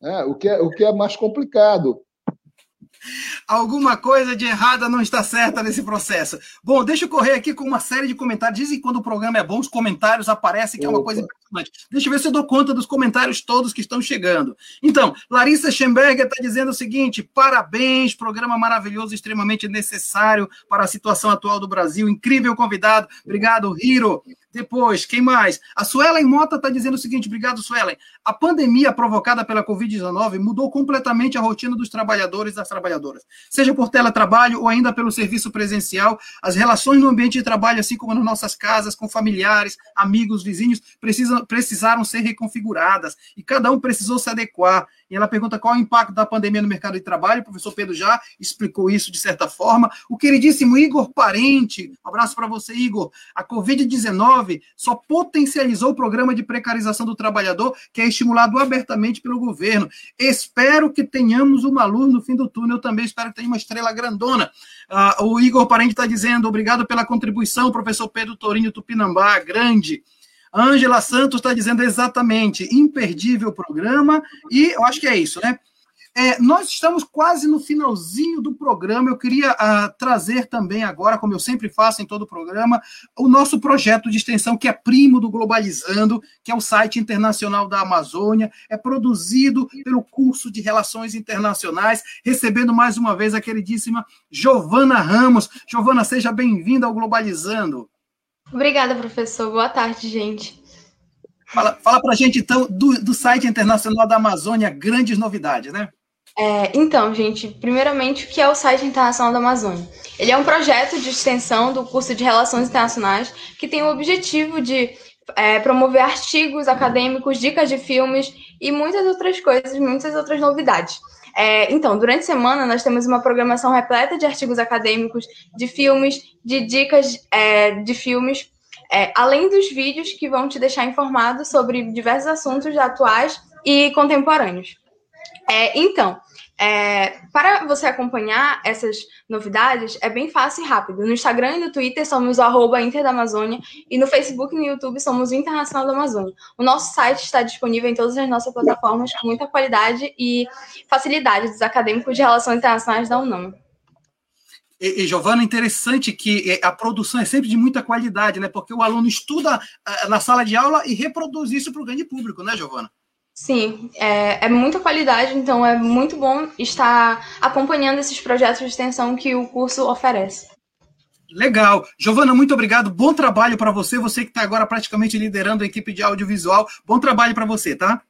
né? o, que é, o que é mais complicado. Alguma coisa de errada não está certa nesse processo. Bom, deixa eu correr aqui com uma série de comentários. Dizem que quando o programa é bom, os comentários aparecem, que é uma coisa impressionante. Deixa eu ver se eu dou conta dos comentários todos que estão chegando. Então, Larissa Schemberger está dizendo o seguinte: parabéns, programa maravilhoso, extremamente necessário para a situação atual do Brasil. Incrível convidado. Obrigado, Hiro. Depois, quem mais? A Suelen Mota está dizendo o seguinte: obrigado, Suelen. A pandemia provocada pela Covid-19 mudou completamente a rotina dos trabalhadores e das trabalhadoras. Seja por teletrabalho ou ainda pelo serviço presencial, as relações no ambiente de trabalho, assim como nas nossas casas, com familiares, amigos, vizinhos, precisam, precisaram ser reconfiguradas e cada um precisou se adequar. E ela pergunta qual é o impacto da pandemia no mercado de trabalho. O professor Pedro já explicou isso de certa forma. O queridíssimo Igor Parente, um abraço para você, Igor. A Covid-19 só potencializou o programa de precarização do trabalhador, que é estimulado abertamente pelo governo. Espero que tenhamos uma luz no fim do túnel. Também espero que tenha uma estrela grandona. Uh, o Igor Parente está dizendo: obrigado pela contribuição, professor Pedro Torinho Tupinambá, grande. Ângela Santos está dizendo exatamente, imperdível programa, e eu acho que é isso, né? É, nós estamos quase no finalzinho do programa. Eu queria uh, trazer também agora, como eu sempre faço em todo o programa, o nosso projeto de extensão, que é primo do Globalizando, que é o site internacional da Amazônia. É produzido pelo curso de Relações Internacionais, recebendo mais uma vez a queridíssima Giovana Ramos. Giovana, seja bem-vinda ao Globalizando. Obrigada, professor. Boa tarde, gente. Fala, fala para a gente, então, do, do site internacional da Amazônia, grandes novidades, né? É, então, gente, primeiramente, o que é o site internacional da Amazônia? Ele é um projeto de extensão do curso de Relações Internacionais que tem o objetivo de é, promover artigos acadêmicos, dicas de filmes e muitas outras coisas, muitas outras novidades. É, então, durante a semana, nós temos uma programação repleta de artigos acadêmicos, de filmes, de dicas é, de filmes, é, além dos vídeos que vão te deixar informado sobre diversos assuntos atuais e contemporâneos. É, então, é, para você acompanhar essas novidades, é bem fácil e rápido. No Instagram e no Twitter somos Inter da Amazônia e no Facebook e no YouTube somos o Internacional da Amazônia. O nosso site está disponível em todas as nossas plataformas com muita qualidade e facilidade dos acadêmicos de Relações Internacionais da UNAM. E, e Giovana, interessante que é, a produção é sempre de muita qualidade, né? Porque o aluno estuda ah, na sala de aula e reproduz isso para o grande público, né, Giovana? Sim, é, é muita qualidade, então é muito bom estar acompanhando esses projetos de extensão que o curso oferece. Legal. Giovana, muito obrigado. Bom trabalho para você, você que está agora praticamente liderando a equipe de audiovisual. Bom trabalho para você, tá?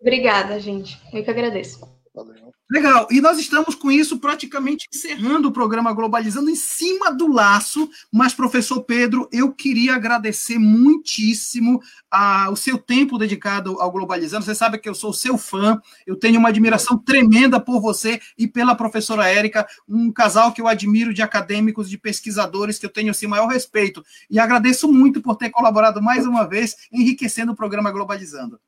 Obrigada, gente. Eu que agradeço. Valeu. Legal, e nós estamos com isso praticamente encerrando o programa Globalizando em cima do laço, mas, professor Pedro, eu queria agradecer muitíssimo a, o seu tempo dedicado ao Globalizando. Você sabe que eu sou seu fã, eu tenho uma admiração tremenda por você e pela professora Érica, um casal que eu admiro de acadêmicos, de pesquisadores, que eu tenho assim, maior respeito. E agradeço muito por ter colaborado mais uma vez, enriquecendo o programa Globalizando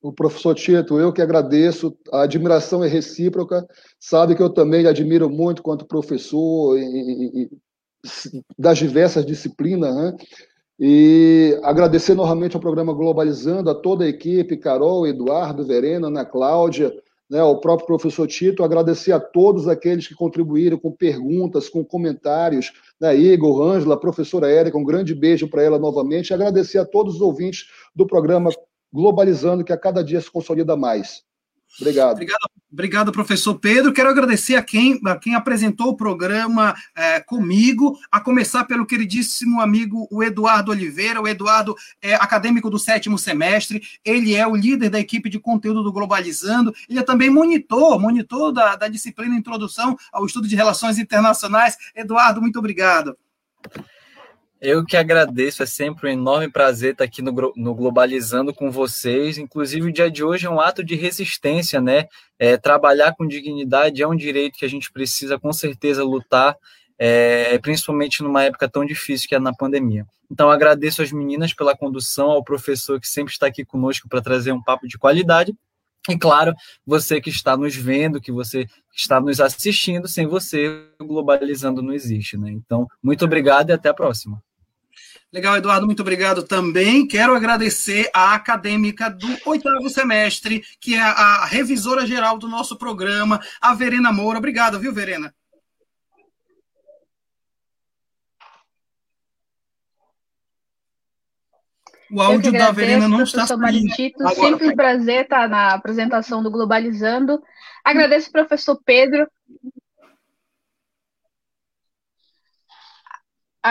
o professor Tito, eu que agradeço, a admiração é recíproca, sabe que eu também admiro muito quanto professor e, e, das diversas disciplinas, né? E agradecer novamente ao programa Globalizando, a toda a equipe, Carol, Eduardo, Verena, Ana Cláudia, né, o próprio professor Tito, agradecer a todos aqueles que contribuíram com perguntas, com comentários, né, Igor, Ângela, professora Érica, um grande beijo para ela novamente, agradecer a todos os ouvintes do programa globalizando, que a cada dia se consolida mais. Obrigado. Obrigado, obrigado, professor Pedro. Quero agradecer a quem, a quem apresentou o programa é, comigo, a começar pelo queridíssimo amigo o Eduardo Oliveira. O Eduardo é acadêmico do sétimo semestre, ele é o líder da equipe de conteúdo do Globalizando, ele é também monitor, monitor da, da disciplina Introdução ao Estudo de Relações Internacionais. Eduardo, muito obrigado. Eu que agradeço, é sempre um enorme prazer estar aqui no, no, Globalizando com vocês. Inclusive, o dia de hoje é um ato de resistência, né? É, trabalhar com dignidade é um direito que a gente precisa, com certeza, lutar, é, principalmente numa época tão difícil que é na pandemia. Então, agradeço às meninas pela condução, ao professor que sempre está aqui conosco para trazer um papo de qualidade. E claro, você que está nos vendo, que você está nos assistindo, sem você, o Globalizando não existe, né? Então, muito obrigado e até a próxima. Legal, Eduardo, muito obrigado também. Quero agradecer à acadêmica do oitavo semestre, que é a revisora geral do nosso programa, a Verena Moura. Obrigado, viu, Verena? O áudio agradeço, da Verena não está Maritito, Agora, Sempre um prazer estar na apresentação do Globalizando. Agradeço o professor Pedro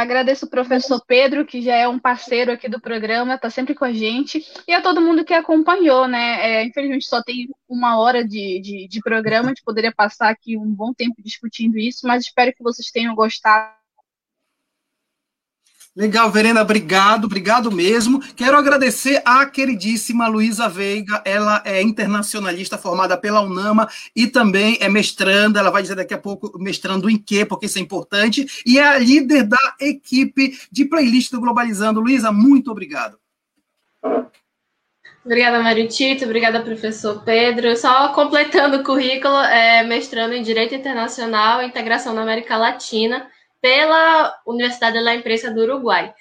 Agradeço o professor Pedro, que já é um parceiro aqui do programa, está sempre com a gente, e a todo mundo que acompanhou, né? É, infelizmente só tem uma hora de, de, de programa, a gente poderia passar aqui um bom tempo discutindo isso, mas espero que vocês tenham gostado Legal, Verena, obrigado, obrigado mesmo. Quero agradecer à queridíssima Luísa Veiga, ela é internacionalista formada pela UNAMA e também é mestranda, ela vai dizer daqui a pouco mestrando em quê, porque isso é importante, e é a líder da equipe de playlist do Globalizando. Luísa, muito obrigado. Obrigada, Mário Tito, obrigada, professor Pedro. Só completando o currículo, é mestrando em Direito Internacional e Integração na América Latina, pela Universidade da Imprensa do Uruguai.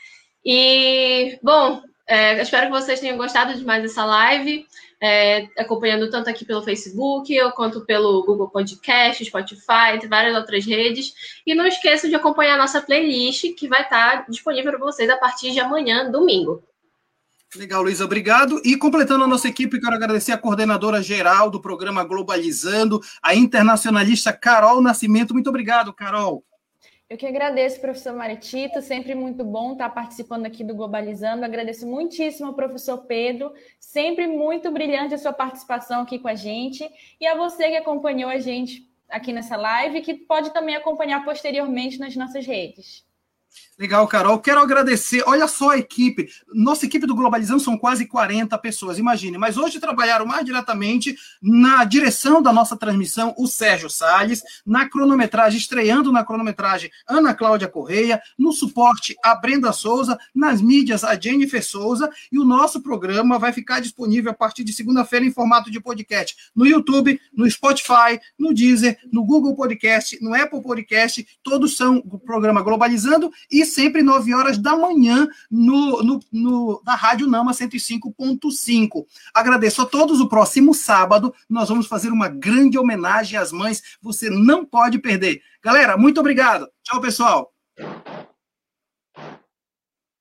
E, bom, é, espero que vocês tenham gostado de mais dessa live, é, acompanhando tanto aqui pelo Facebook, quanto pelo Google Podcast, Spotify, entre várias outras redes. E não esqueçam de acompanhar a nossa playlist, que vai estar disponível para vocês a partir de amanhã, domingo. Legal, Luísa, obrigado. E completando a nossa equipe, quero agradecer a coordenadora geral do programa Globalizando, a internacionalista Carol Nascimento. Muito obrigado, Carol. Eu que agradeço, professor Maritito, sempre muito bom estar participando aqui do Globalizando. Agradeço muitíssimo ao professor Pedro, sempre muito brilhante a sua participação aqui com a gente, e a você que acompanhou a gente aqui nessa live, que pode também acompanhar posteriormente nas nossas redes. Legal, Carol. Quero agradecer. Olha só a equipe. Nossa equipe do Globalizando são quase 40 pessoas, imagine. Mas hoje trabalharam mais diretamente na direção da nossa transmissão o Sérgio Salles, na cronometragem, estreando na cronometragem Ana Cláudia Correia, no suporte a Brenda Souza, nas mídias a Jennifer Souza. E o nosso programa vai ficar disponível a partir de segunda-feira em formato de podcast no YouTube, no Spotify, no Deezer, no Google Podcast, no Apple Podcast. Todos são o programa Globalizando e sempre 9 horas da manhã no, no, no na Rádio Nama 105.5. Agradeço a todos. O próximo sábado nós vamos fazer uma grande homenagem às mães. Você não pode perder. Galera, muito obrigado. Tchau, pessoal.